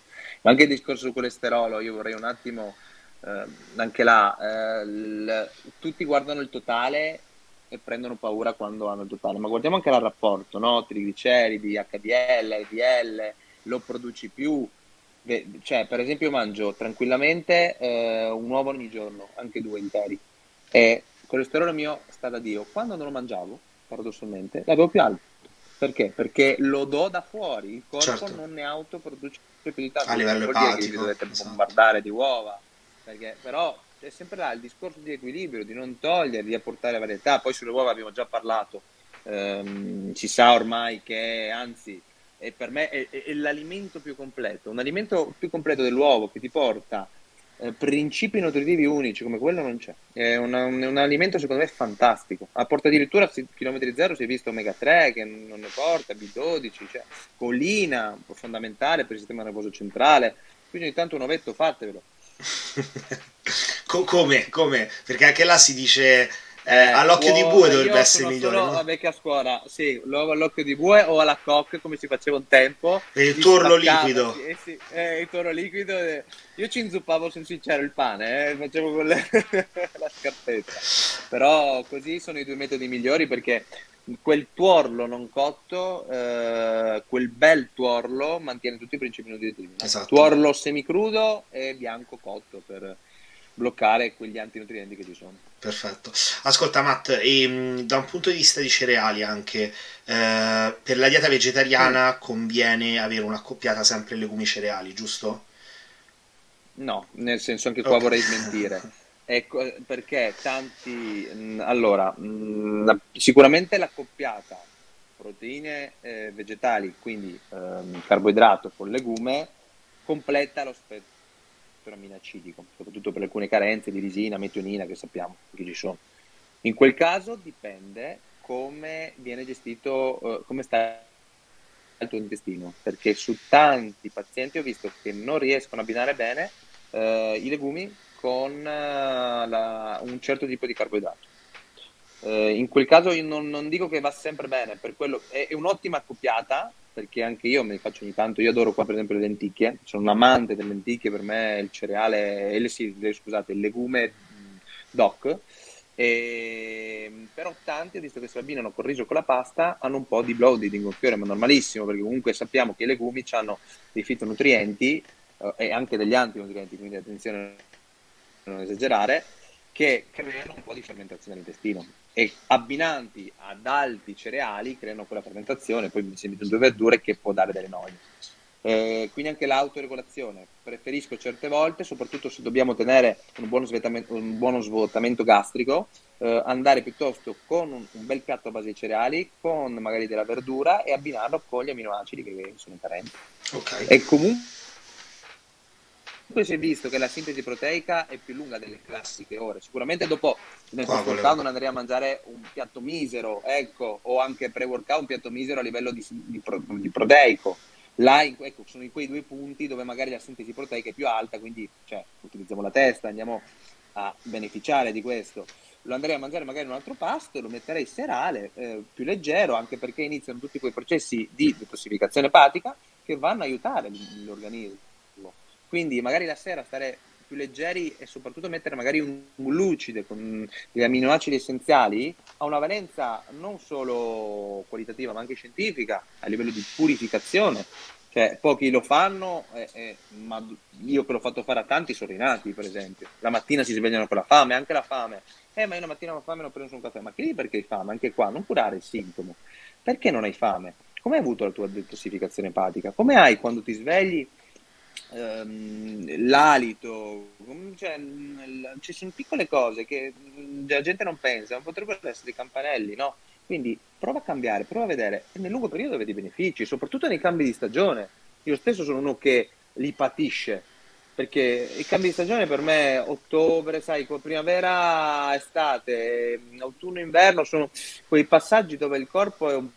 Ma anche il discorso sul colesterolo, io vorrei un attimo eh, anche là eh, il, tutti guardano il totale e prendono paura quando hanno il totale, ma guardiamo anche il rapporto, no? trigliceridi, HDL, LDL, lo produci più, cioè per esempio io mangio tranquillamente eh, un uovo ogni giorno, anche due interi, e il colesterolo mio sta da Dio, quando non lo mangiavo, paradossalmente, l'avevo più alto. Perché? Perché lo do da fuori, il corpo certo. non ne autoproduce più di tanto. A livello epatico. dovete esatto. bombardare di uova, perché, però è sempre là il discorso di equilibrio, di non togliere, di apportare varietà. Poi sulle uova abbiamo già parlato, ehm, si sa ormai che anzi è per me è, è, è, l'alimento più completo, un alimento più completo dell'uovo che ti porta eh, principi nutritivi unici come quello non c'è. È una, un, un, alimento secondo me fantastico. Apporta addirittura a chilometri zero si è visto omega 3 che non ne porta, B12, cioè colina, fondamentale per il sistema nervoso centrale. Quindi ogni tanto un ovetto fatevelo. come? Come? Perché anche là si dice eh, all'occhio di bue dovrebbe essere migliore. No? a vecchia scuola, sì, l'uovo all'occhio di bue o alla coque come si faceva un tempo. E il torlo liquido. Eh, sì, eh, il torlo liquido. Eh. Io ci inzuppavo, sono sincero, il pane, eh, facevo con le... la scarpetta. Però così sono i due metodi migliori perché quel tuorlo non cotto, eh, quel bel tuorlo mantiene tutti i principi nutritivi. Esatto. Tuorlo semicrudo e bianco cotto per bloccare quegli antinutrienti che ci sono. Perfetto. Ascolta Matt, e, ehm, da un punto di vista di cereali anche, eh, per la dieta vegetariana mm. conviene avere un'accoppiata sempre legumi cereali, giusto? No, nel senso anche qua okay. vorrei smentire. Ecco, perché tanti... Mh, mm, allora, mh, mm, sicuramente l'accoppiata proteine eh, vegetali, quindi ehm, carboidrato con legume, completa lo spettro aminoacidico, soprattutto per alcune carenze di risina, metionina che sappiamo che ci sono. In quel caso dipende come viene gestito, uh, come sta il tuo intestino, perché su tanti pazienti ho visto che non riescono a abbinare bene uh, i legumi con uh, la, un certo tipo di carboidrato. in quel caso io non, non, dico che va sempre bene, per quello è, è un'ottima accoppiata, perché anche io me li faccio ogni tanto, io adoro qua per esempio le lenticchie, sono un amante delle lenticchie, per me il cereale, il, sì, scusate, il legume doc, e, però tanti, visto che si abbinano col riso con la pasta, hanno un po' di bloating, di gonfiore, ma normalissimo, perché comunque sappiamo che i legumi hanno dei fitonutrienti eh, e anche degli antinutrienti, quindi attenzione non esagerare, che creano un po' di fermentazione all'intestino e abbinanti ad alti cereali creano quella fermentazione, poi mi mettono due verdure che può dare delle noie. Eh, quindi anche l'autoregolazione, preferisco certe volte, soprattutto se dobbiamo tenere un buono, un buono svuotamento gastrico, eh, andare piuttosto con un, un, bel piatto a base di cereali, con magari della verdura e abbinarlo con gli aminoacidi che sono carenti. Okay. E comunque Comunque si è visto che la sintesi proteica è più lunga delle classiche ore. Sicuramente dopo nel post-workout non andrei a mangiare un piatto misero, ecco, o anche pre-workout un piatto misero a livello di, di, di proteico. Là ecco, sono in quei due punti dove magari la sintesi proteica è più alta, quindi cioè, utilizziamo la testa, andiamo a beneficiare di questo. Lo andrei a mangiare magari in un altro pasto, lo metterei serale, eh, più leggero, anche perché iniziano tutti quei processi di detossificazione epatica che vanno a aiutare l'organismo quindi magari la sera stare più leggeri e soprattutto mettere magari un lucide con gli aminoacidi essenziali ha una valenza non solo qualitativa ma anche scientifica a livello di purificazione. Cioè, pochi lo fanno, eh, eh, ma io che l'ho fatto fare a tanti sono rinati, per esempio. La mattina si svegliano con la fame, anche la fame. Eh, ma io la mattina ho fame e non preso un caffè. Ma che lì perché hai fame? Anche qua, non curare il sintomo. Perché non hai fame? Come hai avuto la tua detossificazione epatica? Come hai quando ti svegli ehm, l'alito, cioè, ci sono piccole cose che la gente non pensa, ma potrebbero essere dei campanelli, no? Quindi prova a cambiare, prova a vedere e nel lungo periodo vedi benefici, soprattutto nei cambi di stagione. Io stesso sono uno che li patisce, perché i cambi di stagione per me ottobre, sai, primavera, estate, autunno, inverno sono quei passaggi dove il corpo è un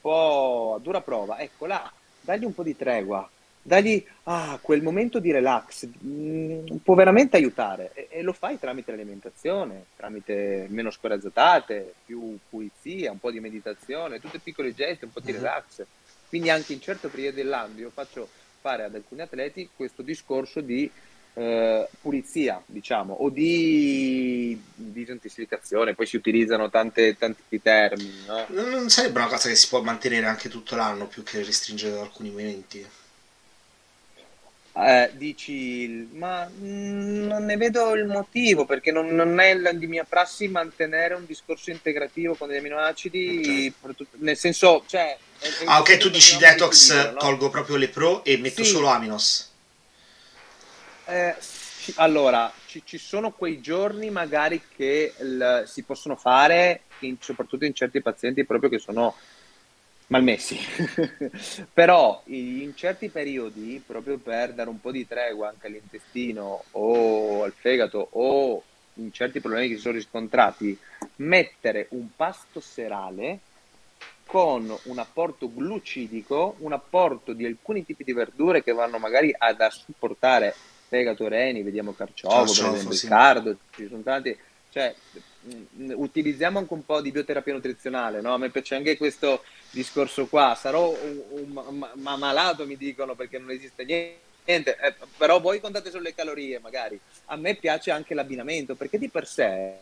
po' a dura prova. Ecco là, dagli un po' di tregua, dagli ah, quel momento di relax, mh, mm, può veramente aiutare e, e, lo fai tramite l'alimentazione, tramite meno scorazzatate, più pulizia, un po' di meditazione, tutti piccoli gesti, un po' di mhm. relax. Quindi anche in certo periodo dell'anno io faccio fare ad alcuni atleti questo discorso di eh, pulizia, diciamo, o di disintossicazione, poi si utilizzano tante, tanti termini. No? Non sarebbe una cosa che si può mantenere anche tutto l'anno più che restringere da alcuni momenti? Eh, dici, ma mm, non ne vedo il motivo perché non, non è di mia prassi mantenere un discorso integrativo con degli aminoacidi, okay. nel senso, cioè. È, è ah, ok, tu dici detox, no? tolgo proprio le pro e metto sì. solo aminos. Eh, allora, ci, ci, sono quei giorni magari che il, si possono fare, in, soprattutto in certi pazienti proprio che sono malmessi. Però in certi periodi, proprio per dare un po' di tregua anche all'intestino o al fegato o in certi problemi che si sono riscontrati, mettere un pasto serale con un apporto glucidico, un apporto di alcuni tipi di verdure che vanno magari ad a supportare fegato, reni, vediamo carciofo, carciofo per esempio, sì. cardo, ci sono tanti, cioè mh, utilizziamo anche un po' di bioterapia nutrizionale, no? A me piace anche questo discorso qua, sarò un, un, ma malato mi dicono perché non esiste niente. Niente, eh, però voi contate sulle calorie magari. A me piace anche l'abbinamento perché di per sé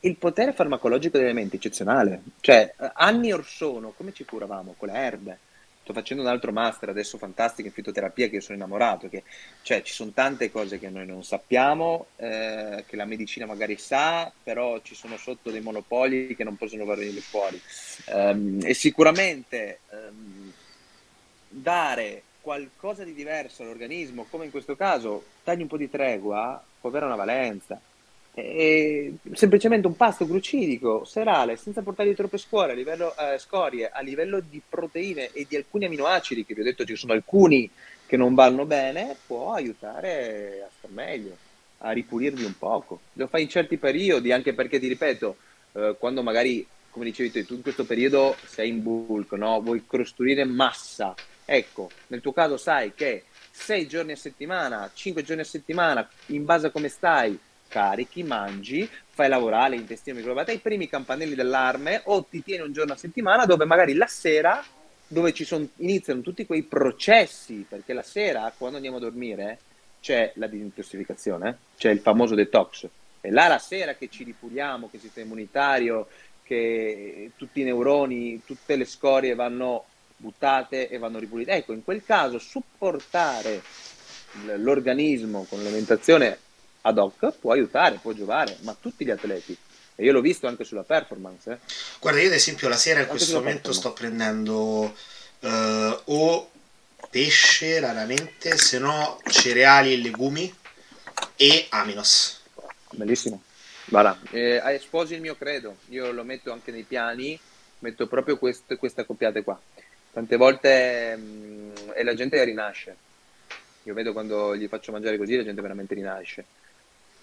il potere farmacologico delle menti è eccezionale. Cioè, anni or sono, come ci curavamo? Con le erbe sto facendo un altro master adesso fantastico in fitoterapia che io sono innamorato, che, cioè ci sono tante cose che noi non sappiamo, eh, che la medicina magari sa, però ci sono sotto dei monopoli che non possono venire fuori. Um, e sicuramente um, dare qualcosa di diverso all'organismo, come in questo caso, tagli un po' di tregua, può avere una valenza e semplicemente un pasto glucidico serale senza portargli troppe scuole a livello, eh, scorie a livello di proteine e di alcuni aminoacidi che vi ho detto ci sono alcuni che non vanno bene può aiutare a star meglio a ripulirvi un poco lo fai in certi periodi anche perché ti ripeto eh, quando magari come dicevi tu in questo periodo sei in bulk no? vuoi costruire massa ecco nel tuo caso sai che 6 giorni a settimana 5 giorni a settimana in base a come stai carichi, mangi, fai lavorare l'intestino microbiota, i primi campanelli d'allarme o ti tieni un giorno a settimana dove magari la sera, dove ci son, iniziano tutti quei processi, perché la sera quando andiamo a dormire c'è la disintossicazione, c'è il famoso detox. È là la sera che ci ripuliamo, che il sistema immunitario, che tutti i neuroni, tutte le scorie vanno buttate e vanno ripulite. Ecco, in quel caso supportare l'organismo con l'alimentazione ad hoc può aiutare, può giovare, ma tutti gli atleti. E io l'ho visto anche sulla performance. Eh. Guarda, io ad esempio la sera in anche questo momento sto prendendo uh, o pesce raramente, se no cereali e legumi e aminos. Bellissimo. Voilà. Eh, sposi il mio credo, io lo metto anche nei piani, metto proprio quest, queste accoppiate qua. Tante volte mh, mm, e la gente rinasce. Io vedo quando gli faccio mangiare così la gente veramente rinasce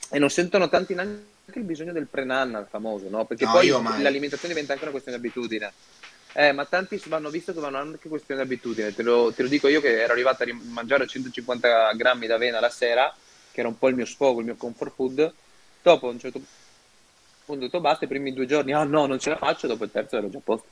e non sentono tanti neanche il bisogno del pre-nanna, famoso, no? Perché no, poi l'alimentazione diventa anche una questione di abitudine. Eh, ma tanti vanno visto che vanno anche questione di abitudine. Te lo, te lo, dico io che ero arrivato a mangiare 150 grammi d'avena la sera, che era un po' il mio sfogo, il mio comfort food. Dopo a un certo punto ho detto basta, i primi due giorni, ah oh, no, non ce la faccio, dopo il terzo ero già a posto.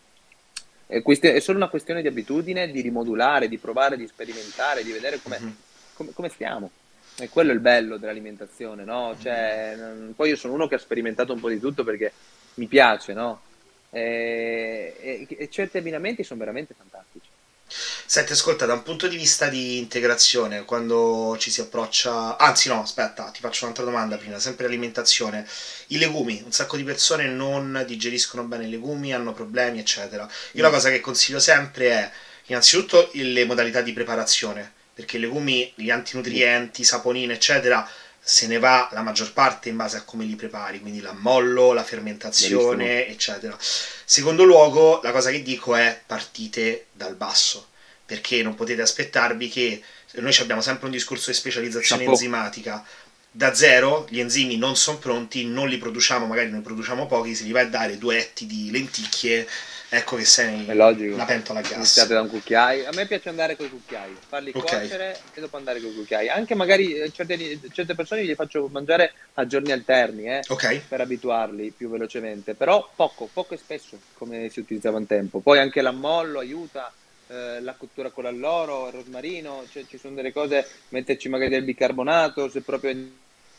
E questi, è solo una questione di abitudine, di rimodulare, di provare, di sperimentare, di vedere mm-hmm. come, come stiamo. E quello è il bello dell'alimentazione, no? Cioè, poi io sono uno che ha sperimentato un po' di tutto perché mi piace, no? E, e, e certi abbinamenti sono veramente fantastici. Senti, ascolta, da un punto di vista di integrazione, quando ci si approccia... Anzi no, aspetta, ti faccio un'altra domanda prima, sempre l'alimentazione. I legumi, un sacco di persone non digeriscono bene i legumi, hanno problemi, eccetera. Io mm. la cosa che consiglio sempre è, innanzitutto, le modalità di preparazione perché i legumi, gli antinutrienti, saponine, eccetera, se ne va la maggior parte in base a come li prepari, quindi l'ammollo, la fermentazione, eccetera. Secondo luogo, la cosa che dico è partite dal basso, perché non potete aspettarvi che noi abbiamo sempre un discorso di specializzazione Chapeau. enzimatica. Da zero gli enzimi non sono pronti, non li produciamo, magari ne produciamo pochi, se gli vai a dare due etti di lenticchie ecco che sei una pentola a gas. Iniziate da un cucchiaio. A me piace andare con i cucchiai, farli okay. cuocere e dopo andare con i cucchiai. Anche magari eh, certe, certe persone li faccio mangiare a giorni alterni, eh, okay. per abituarli più velocemente. Però poco, poco e spesso, come si utilizzava un tempo. Poi anche l'ammollo aiuta eh, la cottura con l'alloro, il rosmarino, cioè ci sono delle cose, metterci magari del bicarbonato, se proprio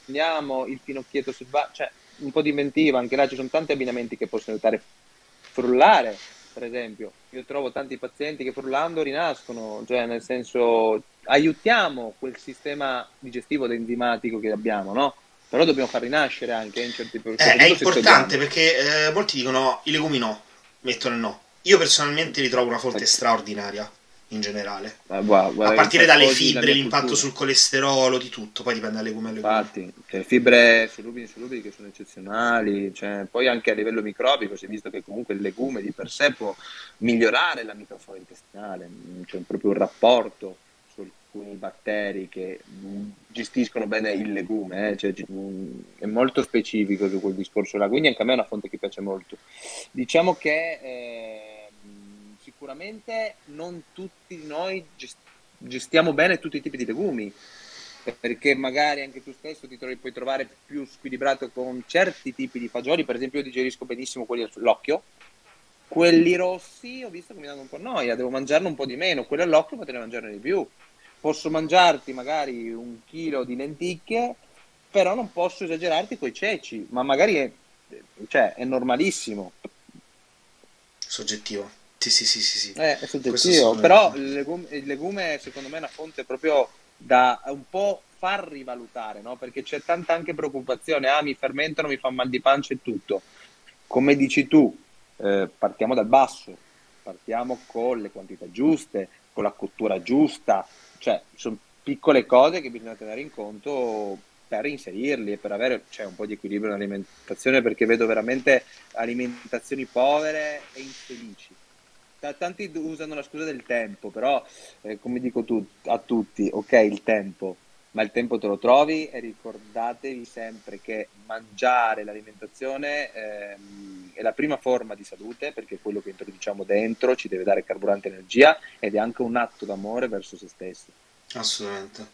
andiamo, il finocchietto selvaggio, cioè un po' di inventiva, anche là ci sono tanti abbinamenti che possono aiutare. Frullare, per esempio, io trovo tanti pazienti che frullando rinascono, cioè nel senso aiutiamo quel sistema digestivo ed enzimatico che abbiamo, no? Però dobbiamo far rinascere anche in certi eh, È importante perché eh, molti dicono i legumi no, mettono il no. Io personalmente li trovo una fonte straordinaria in generale. Ah, guarda, a partire dalle fibre, l'impatto cultura. sul colesterolo, di tutto, poi dipende dalle legume Infatti, cioè, fibre solubili e insolubili che sono eccezionali, cioè, poi anche a livello microbico si è visto che comunque il legume di per sé può migliorare la microflora intestinale, c'è proprio un rapporto su alcuni batteri che gestiscono bene il legume, eh? cioè, è molto specifico su quel discorso là, quindi anche a me è una fonte che piace molto. Diciamo che... Eh, sicuramente non tutti noi gestiamo bene tutti i tipi di legumi, perché magari anche tu stesso ti trovi, puoi trovare più squilibrato con certi tipi di fagioli, per esempio io digerisco benissimo quelli all'occhio, quelli rossi ho visto che mi danno un po' noia, devo mangiarne un po' di meno, quelli all'occhio potrei mangiarne di più, posso mangiarti magari un chilo di lenticchie, però non posso esagerarti con i ceci, ma magari è, cioè, è normalissimo. Soggettivo. Sì, sì, sì, sì. sì. Eh, soggettivo, però il legume, il legume secondo me è una fonte proprio da un po' far rivalutare, no? Perché c'è tanta anche preoccupazione, ah mi fermentano, mi fa mal di pancia e tutto. Come dici tu, eh, partiamo dal basso, partiamo con le quantità giuste, con la cottura giusta, cioè sono piccole cose che bisogna tenere in conto per inserirli e per avere cioè, un po' di equilibrio nell'alimentazione perché vedo veramente alimentazioni povere e infelici tanti usano la scusa del tempo, però eh, come dico tu, a tutti, ok il tempo, ma il tempo te lo trovi e ricordatevi sempre che mangiare, l'alimentazione ehm, è la prima forma di salute perché quello che introduciamo dentro ci deve dare carburante e energia ed è anche un atto d'amore verso se stessi. Assolutamente.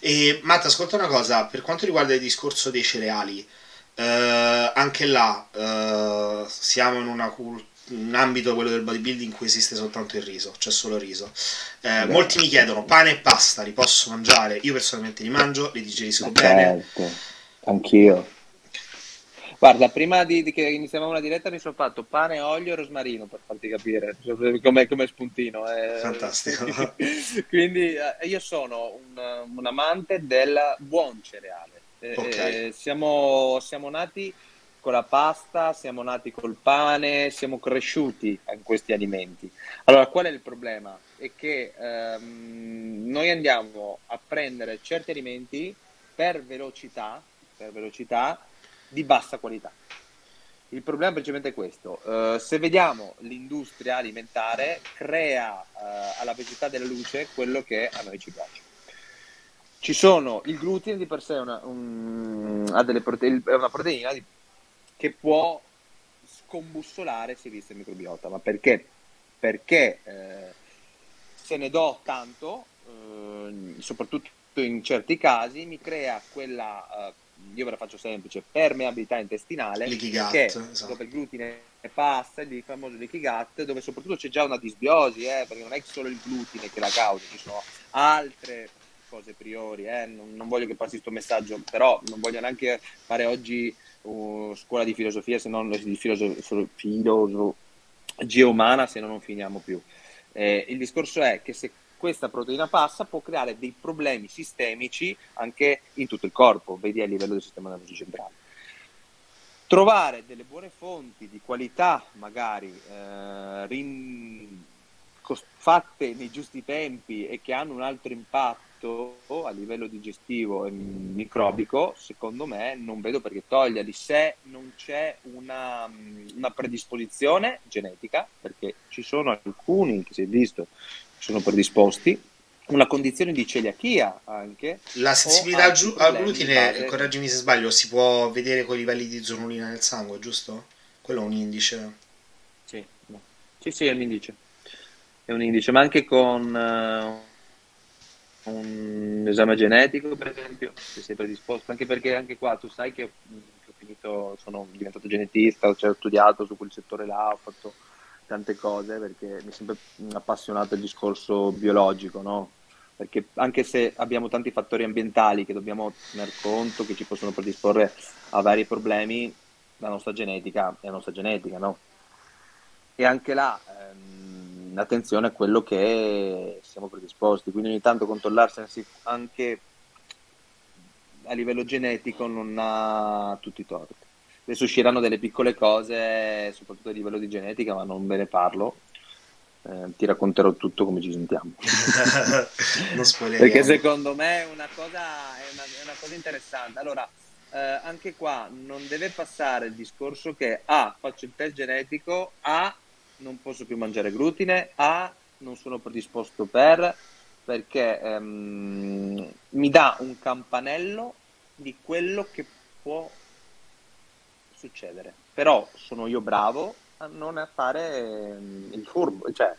E Matta, ascolta una cosa, per quanto riguarda il discorso dei cereali, eh, anche là eh, siamo in una cultura un ambito, quello del bodybuilding, in cui esiste soltanto il riso, c'è solo riso. Eh, molti mi chiedono pane e pasta li posso mangiare? Io personalmente li mangio, li digerisco certo. bene. Anch'io. Guarda, prima di, di, che iniziamo la diretta mi sono fatto pane, olio e rosmarino per farti capire come, come spuntino. Eh. Fantastico. Quindi eh, io sono un, un, amante del buon cereale. Eh, okay. Eh, siamo, siamo nati con la pasta, siamo nati col pane, siamo cresciuti in questi alimenti. Allora, qual è il problema? È che ehm, noi andiamo a prendere certi alimenti per velocità, per velocità di bassa qualità. Il problema principalmente è questo. Uh, se vediamo l'industria alimentare crea uh, alla velocità della luce quello che a noi ci piace. Ci sono il glutine di per sé è una, un, una proteina di che può scombussolare se viste il microbiota. Ma perché? Perché eh, se ne do tanto, eh, soprattutto in certi casi, mi crea quella, eh, io ve la faccio semplice, permeabilità intestinale, gut, che esatto. dove il glutine passa, il famoso leaky gut, dove soprattutto c'è già una disbiosi, eh, perché non è solo il glutine che la causa, ci sono altre cose priori, eh, non, non, voglio che passi questo messaggio, però non voglio neanche fare oggi uh, scuola di filosofia, se non di filosofia umana, se no non finiamo più. Eh, il discorso è che se questa proteina passa può creare dei problemi sistemici anche in tutto il corpo, vedi a livello del sistema nervoso centrale. Trovare delle buone fonti di qualità, magari eh, rin- fatte nei giusti tempi e che hanno un altro impatto effetto a livello digestivo e microbico, secondo me non vedo perché toglierli se non c'è una, una predisposizione genetica, perché ci sono alcuni che si è visto sono predisposti, una condizione di celiachia anche. La sensibilità al, giu- al glutine, correggimi se sbaglio, si può vedere con i livelli di zonulina nel sangue, giusto? Quello è un indice. Sì, sì, sì, è un indice. È un indice, ma anche con uh, un esame genetico, per esempio, se sei predisposto, anche perché anche qua tu sai che, ho finito, sono diventato genetista, cioè ho studiato su quel settore là, ho fatto tante cose perché mi è sempre appassionato il discorso biologico, no? Perché anche se abbiamo tanti fattori ambientali che dobbiamo tener conto, che ci possono predisporre a vari problemi, la nostra genetica è la nostra genetica, no? E anche là, ehm, attenzione a quello che siamo predisposti, quindi ogni tanto controllarsi anche a livello genetico non ha tutti i torti. Adesso usciranno delle piccole cose, soprattutto a livello di genetica, ma non ve ne parlo. Eh, ti racconterò tutto come ci sentiamo. Perché secondo me è una cosa, è una, è una cosa interessante. Allora, eh, anche qua non deve passare il discorso che A, ah, faccio il test genetico, A, non posso più mangiare glutine, A, non sono predisposto per, perché ehm, mi dà un campanello di quello che può succedere. Però sono io bravo a non fare ehm, il furbo, cioè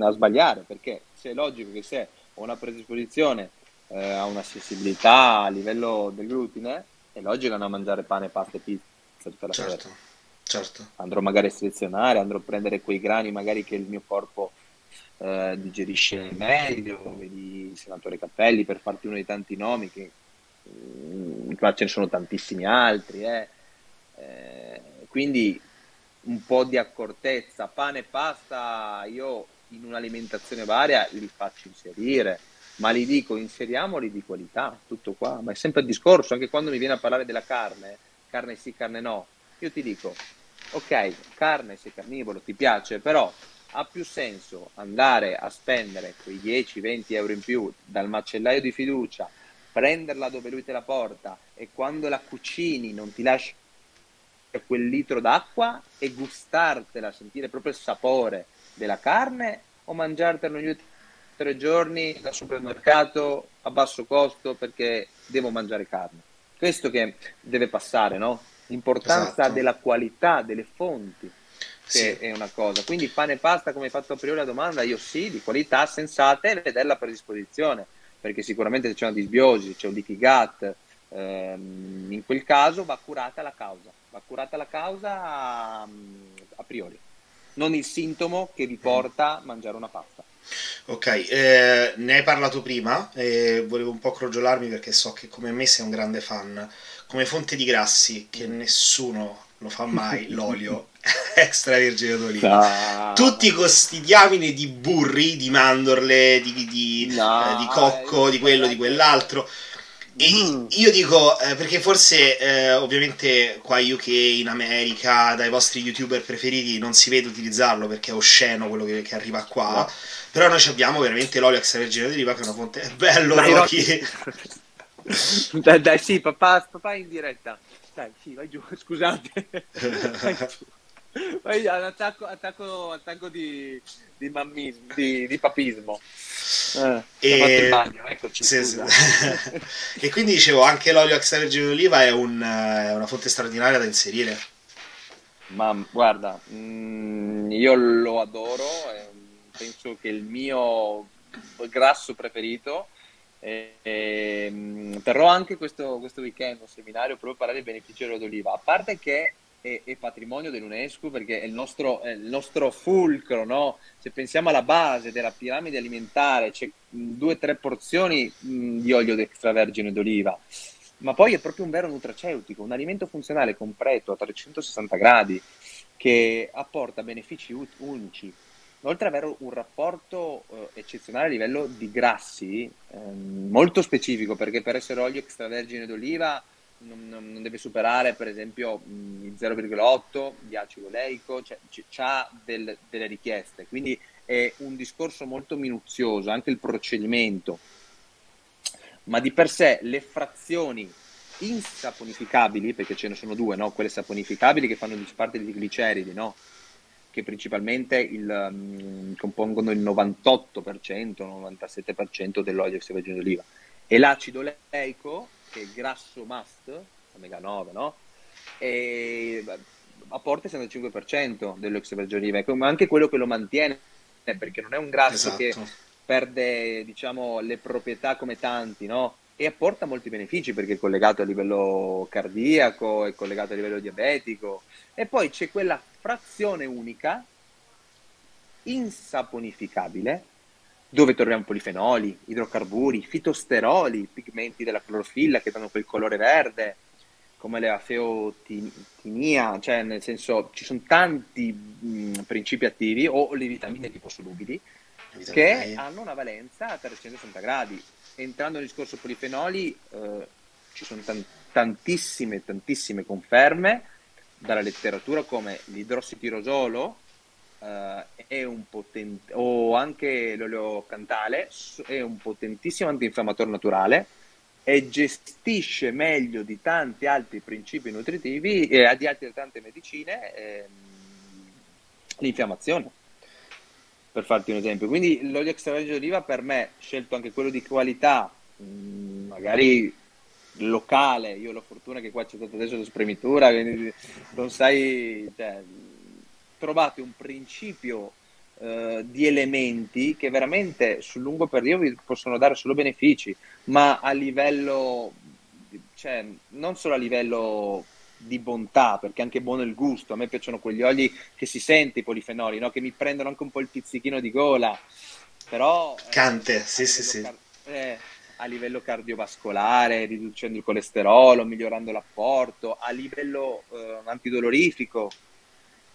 a sbagliare, perché se è logico che se ho una predisposizione eh, a una sensibilità a livello del glutine, è logico non mangiare pane, pasta e pizza tutta la certo. Certo. Andrò magari a selezionare, andrò a prendere quei grani magari che il mio corpo eh, digerisce meglio, vedi senatore Cappelli per farti uno dei tanti nomi che mm, ce ne sono tantissimi altri, eh. Eh, quindi un po' di accortezza, pane e pasta io in un'alimentazione varia li faccio inserire, ma li dico inseriamoli di qualità, tutto qua, ma è sempre il discorso, anche quando mi viene a parlare della carne, carne sì, carne no, io ti dico, ok, carne sei carnivoro, ti piace, però ha più senso andare a spendere quei 10-20 euro in più dal macellaio di fiducia, prenderla dove lui te la porta e quando la cucini non ti lascia quel litro d'acqua e gustartela, sentire proprio il sapore della carne o mangiartela ogni tre giorni dal supermercato a basso costo perché devo mangiare carne. Questo che deve passare, no? L'importanza esatto. della qualità delle fonti che sì. è una cosa. Quindi pane e pasta, come hai fatto a priori la domanda, io sì, di qualità sensate e vedere la predisposizione, perché sicuramente se c'è una disbiosi, c'è un gut, ehm, in quel caso va curata la causa, va curata la causa a, a priori, non il sintomo che vi porta a mangiare una pasta. Ok, eh, ne hai parlato prima e volevo un po' crogiolarmi perché so che come me sei un grande fan. Come fonte di grassi, che mm. nessuno lo fa mai, l'olio extravergine d'oliva. No. Tutti questi diamine di burri, di mandorle, di, di, no, eh, di cocco, di quello, di quell'altro. E mm. io dico, eh, perché forse eh, ovviamente qua UK, in America, dai vostri youtuber preferiti non si vede utilizzarlo perché è osceno quello che, che arriva qua. No. Però noi abbiamo veramente l'olio extravergine d'oliva che è una fonte... È bello, Rocky! dai, dai, sì, papà, papà in diretta. Dai, sì, vai giù, scusate. vai giù. Vai, attacco, attacco, attacco di, di mammismo, di, di papismo. Eh, e... Bagno, eccoci, sì, sì. e quindi dicevo, anche l'olio extravergine d'oliva è, un, è una fonte straordinaria da inserire. Ma guarda, mh, mm, io lo adoro, penso che il mio grasso preferito. E, e, mm, terrò anche questo, questo, weekend un seminario proprio per parlare dei benefici dell'olio d'oliva. A parte che è, è, patrimonio dell'UNESCO perché è il nostro, è il nostro fulcro, no? Se pensiamo alla base della piramide alimentare, c'è due o tre porzioni di olio extravergine d'oliva ma poi è proprio un vero nutraceutico, un alimento funzionale completo a 360 gradi che apporta benefici unici oltre ad avere un rapporto eh, eccezionale a livello di grassi, ehm, molto specifico, perché per essere olio extravergine d'oliva non, non, non deve superare per esempio il 0,8 di acido oleico, cioè ha del, delle richieste, quindi è un discorso molto minuzioso, anche il procedimento, ma di per sé le frazioni insaponificabili, perché ce ne sono due, no? quelle saponificabili che fanno parte di gliceridi, no? Che principalmente il, um, compongono il 98%, 97% dell'olio extravergine d'oliva. E l'acido oleico, che è il grasso must, omega 9, no? E apporta il 65% dell'olio extravergine d'oliva, ma anche quello che lo mantiene, perché non è un grasso esatto. che perde diciamo, le proprietà come tanti, no? E apporta molti benefici perché è collegato a livello cardiaco, è collegato a livello diabetico. E poi c'è quella frazione unica insaponificabile dove troviamo polifenoli, idrocarburi, fitosteroli, pigmenti della clorofilla che danno quel colore verde, come le afeotinia, cioè nel senso ci sono tanti mh, principi attivi o le vitamine liposolubili che hanno una valenza a 360 gradi. Entrando nel discorso polifenoli eh, ci sono t- tantissime, tantissime conferme dalla letteratura come l'idrossitirosolo eh, è un potente, o anche l'olio cantale è un potentissimo antinfiammatore naturale e gestisce meglio di tanti altri principi nutritivi e di altre tante medicine ehm, l'infiammazione per farti un esempio. Quindi l'olio extravergine d'oliva per me scelto anche quello di qualità mh, magari locale io ho la fortuna che qua c'è stato adesso la spremitura quindi non sai cioè, trovate un principio eh, di elementi che veramente sul lungo periodo vi possono dare solo benefici, ma a livello, cioè non solo a livello di bontà, perché anche buono il gusto, a me piacciono quegli oli che si sente i polifenoli, no? che mi prendono anche un po' il pizzichino di gola, però... Eh, Cante, eh, sì sì sì. Car- eh, a livello cardiovascolare, riducendo il colesterolo, migliorando l'apporto, a livello eh, antidolorifico,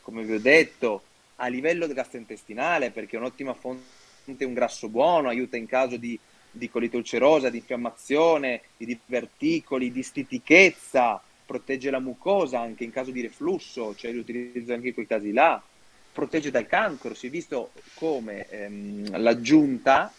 come vi ho detto, a livello gastrointestinale, perché è un'ottima fonte, un grasso buono, aiuta in caso di, di colite ulcerosa, di infiammazione, di diverticoli, di stitichezza, protegge la mucosa anche in caso di reflusso, cioè l'utilizzo anche in quei casi là, protegge dal cancro, si è visto come ehm, l'aggiunta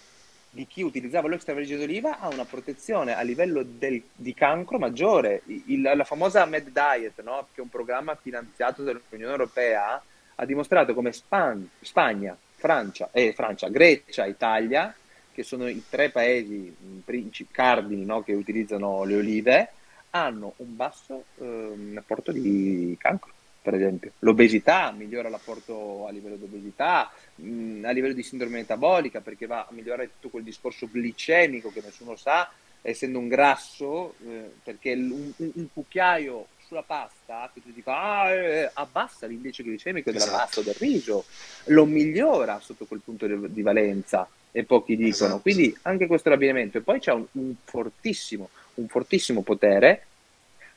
di chi utilizzava l'olio extravergine d'oliva ha una protezione a livello del, di cancro maggiore. Il, la famosa Med Diet, no? che è un programma finanziato dall'Unione Europea, ha dimostrato come Span- Spagna, Francia, eh, Francia, Grecia, Italia, che sono i tre paesi principi, cardini no? che utilizzano le olive, hanno un basso eh, apporto di cancro per esempio. L'obesità migliora l'apporto a livello di obesità, mh, mm, a livello di sindrome metabolica, perché va a migliorare tutto quel discorso glicemico che nessuno sa, essendo un grasso, eh, perché un, un, cucchiaio sulla pasta che tu dici ah, eh, abbassa l'indice glicemico della esatto. pasta o del riso, lo migliora sotto quel punto di, di valenza e pochi dicono. Esatto. Quindi anche questo è l'abbinamento. E poi c'è un, un fortissimo, un fortissimo potere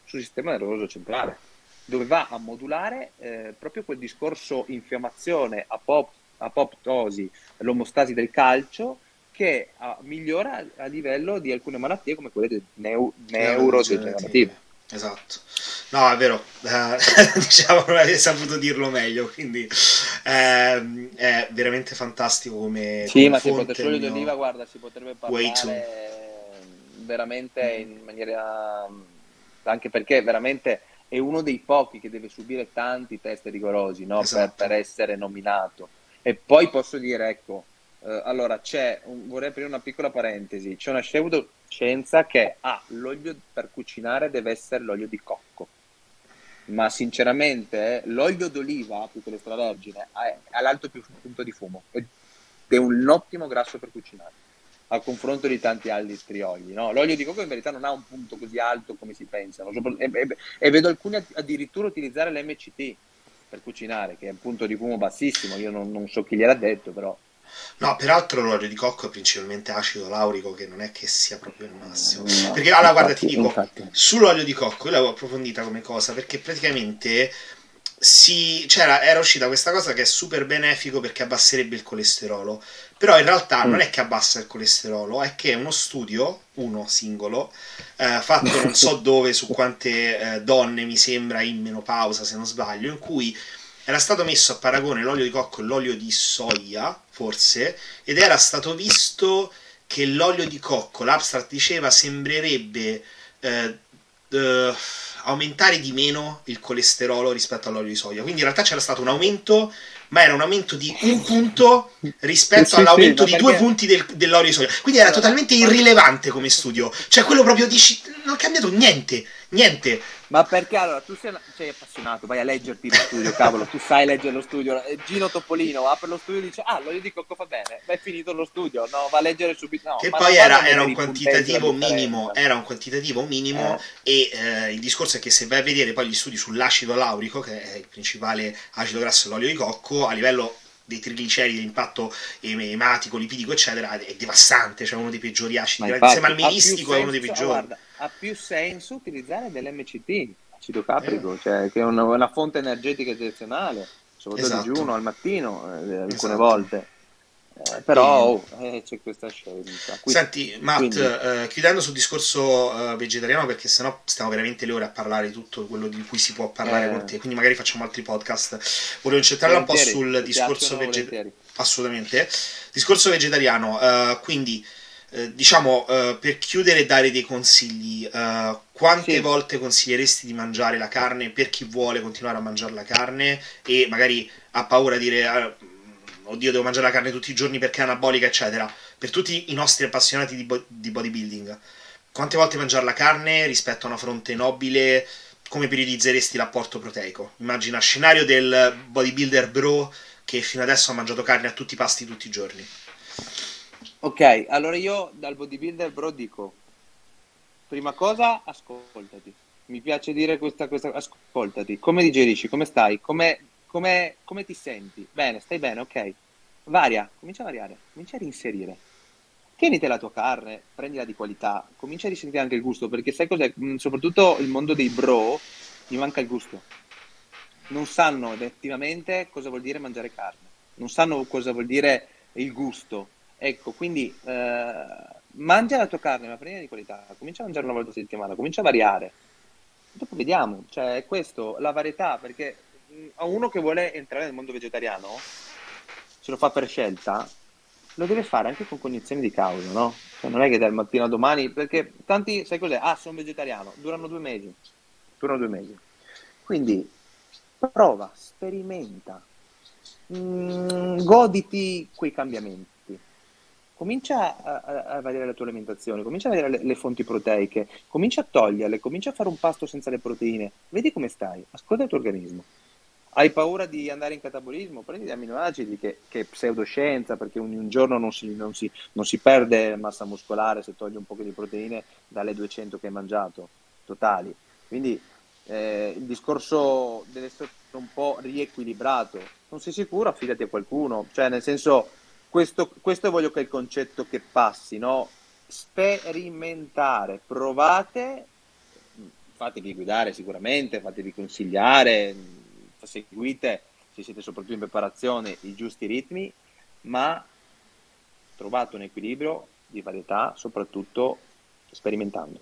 sul sistema nervoso centrale dove va a modulare eh, proprio quel discorso infiammazione, apop- apoptosi, l'omostasi del calcio che uh, migliora a livello di alcune malattie come quelle neu- neurodegenerative. Esatto, no è vero, eh, diciamo non avrei saputo dirlo meglio, quindi eh, è veramente fantastico come... Sì, come ma se potesse l'olio d'oliva, guarda, si potrebbe parlare veramente in maniera... anche perché veramente è uno dei pochi che deve subire tanti test rigorosi no? esatto. per, per, essere nominato. E poi posso dire, ecco, eh, allora c'è, un, vorrei aprire una piccola parentesi, c'è una pseudoscienza che ah, l'olio per cucinare deve essere l'olio di cocco, ma sinceramente eh, l'olio d'oliva, più che l'extravergine, ha l'alto più punto di fumo ed è un ottimo grasso per cucinare a confronto di tanti altri strioli. No? L'olio di cocco in verità non ha un punto così alto come si pensa e, e, e vedo alcuni addirittura utilizzare l'MCT per cucinare, che è un punto di fumo bassissimo, io non, non so chi gliel'ha detto, però... No, peraltro l'olio di cocco è principalmente acido laurico, che non è che sia proprio il massimo. No, perché allora, infatti, guarda, ti dico, infatti. sull'olio di cocco io l'avevo approfondita come cosa, perché praticamente si, c'era, era uscita questa cosa che è super benefico perché abbasserebbe il colesterolo. Però in realtà mm. non è che abbassa il colesterolo, è che uno studio, uno singolo, eh, fatto non so dove, su quante eh, donne mi sembra in menopausa, se non sbaglio, in cui era stato messo a paragone l'olio di cocco e l'olio di soia, forse, ed era stato visto che l'olio di cocco, l'abstract diceva, sembrerebbe eh, eh, aumentare di meno il colesterolo rispetto all'olio di soia. Quindi in realtà c'era stato un aumento ma era un aumento di un punto rispetto sì, all'aumento sì, di due punti del, dell'olio di soia. Quindi era totalmente irrilevante come studio. Cioè, quello proprio dici, non ha cambiato niente, niente. Ma perché allora tu sei, sei, appassionato, vai a leggerti lo studio, cavolo, tu sai leggere lo studio. Eh, Gino Topolino apre lo studio e dice: Ah, l'olio di cocco fa bene, è finito lo studio, no, va a leggere subito. No, che poi era, era, un quantitativo minimo, era un quantitativo minimo, eh. e eh, il discorso è che se vai a vedere poi gli studi sull'acido laurico, che è il principale acido grasso dell'olio di cocco, a livello dei trigliceridi, l'impatto ematico, lipidico, eccetera, è devastante, cioè uno dei peggiori acidi. Ma Insieme al melistico è uno dei peggiori. guarda, ha più senso utilizzare dell'MCT, acido caprico, Eh. cioè, che è una, una fonte energetica eccezionale, soprattutto Esatto. a digiuno, al mattino, eh, alcune Esatto. volte. Eh, però oh, eh, c'è questa scelta. Qui- Senti, Matt, quindi- eh, chiudendo sul discorso eh, vegetariano, perché sennò stiamo veramente le ore a parlare di tutto quello di cui si può parlare Eh. con te, quindi magari facciamo altri podcast. Volevo incentrarla un po' sul discorso vegetariano. Assolutamente. Discorso vegetariano, eh, quindi eh, diciamo eh, per chiudere e dare dei consigli, eh, quante Sì. volte consiglieresti di mangiare la carne per chi vuole continuare a mangiare la carne e magari ha paura di dire "Ah, oddio devo mangiare la carne tutti i giorni perché è anabolica eccetera, per tutti i nostri appassionati di, bo- di bodybuilding, quante volte mangiare la carne rispetto a una fronte nobile? Come periodizzeresti l'apporto proteico? Immagina scenario del bodybuilder bro che fino adesso ha mangiato carne a tutti i pasti tutti i giorni. Ok, allora io dal bodybuilder bro dico, prima cosa, ascoltati. Mi piace dire questa cosa, ascoltati. Come digerisci? Come stai? Come, come- come ti senti? Bene, stai bene, ok. Varia, comincia a variare, comincia a reinserire. Tieniti la tua carne, prendila di qualità, comincia a risentire anche il gusto, perché sai cos'è? Mm, Soprattutto il mondo dei bro, gli manca il gusto. Non sanno effettivamente cosa vuol dire mangiare carne, non sanno cosa vuol dire il gusto. Ecco, quindi eh, mangia la tua carne, ma prendila di qualità, comincia a mangiare una volta a settimana, comincia a variare. Dopo vediamo, cioè è questo, la varietà, perché mh, a uno che vuole entrare nel mondo vegetariano, se lo fa per scelta, lo deve fare anche con cognizione di causa, no? Cioè non è che dal mattino al domani, perché tanti, sai cos'è? Ah, sono vegetariano, durano due mesi, durano due mesi. Quindi prova, sperimenta, Mm, goditi quei cambiamenti. Comincia a, a, variare la tua alimentazione, comincia a vedere le, le fonti proteiche, comincia a toglierle, comincia a fare un pasto senza le proteine, vedi come stai, ascolta il tuo organismo. Hai paura di andare in catabolismo? Prendi gli aminoacidi che, che è pseudoscienza perché in un giorno non si, non, si, non si perde massa muscolare se togli un po' di proteine dalle 200 che hai mangiato, totali. Quindi eh, il discorso deve essere un po' riequilibrato. Non sei sicuro? Affidati a qualcuno. Cioè, nel senso, questo, questo voglio che è il concetto che passi, no? Sperimentare, provate, fatevi guidare sicuramente, fatevi consigliare, seguite, se siete soprattutto in preparazione, i giusti ritmi, ma trovate un equilibrio di varietà, soprattutto sperimentando.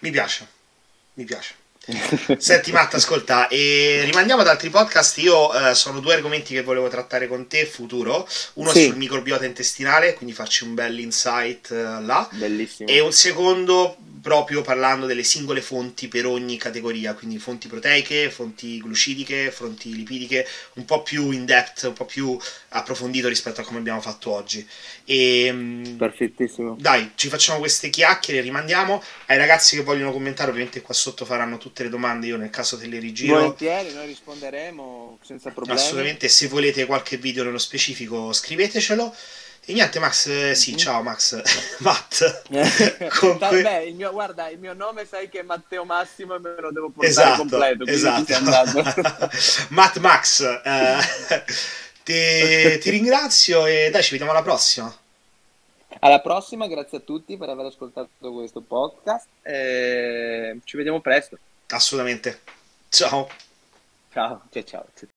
Mi piace, mi piace. Senti Matt, ascolta, e rimandiamo ad altri podcast. Io eh, sono due argomenti che volevo trattare con te futuro. Uno Sì. sul microbiota intestinale, quindi farci un bel insight eh, là. Bellissimo. E un secondo proprio parlando delle singole fonti per ogni categoria, quindi fonti proteiche, fonti glucidiche, fonti lipidiche, un po' più in depth, un po' più approfondito rispetto a come abbiamo fatto oggi. E mm, Perfettissimo. dai, ci facciamo queste chiacchiere, rimandiamo ai ragazzi che vogliono commentare, ovviamente qua sotto faranno tutte le domande, io nel caso te le rigiro. Volentieri, noi risponderemo senza problemi. Assolutamente, se volete qualche video nello specifico scrivetecelo. E niente, Max, eh, sì, Mhm. ciao Max, Matt. Con que- Beh, il mio, guarda, il mio nome sai che è Matteo Massimo e me lo devo portare Esatto, completo. esatto. Matt Max, eh, ti, ti ringrazio e dai, ci vediamo alla prossima. Alla prossima, grazie a tutti per aver ascoltato questo podcast. e ci vediamo presto. Assolutamente. Ciao, ciao, ciao. ciao.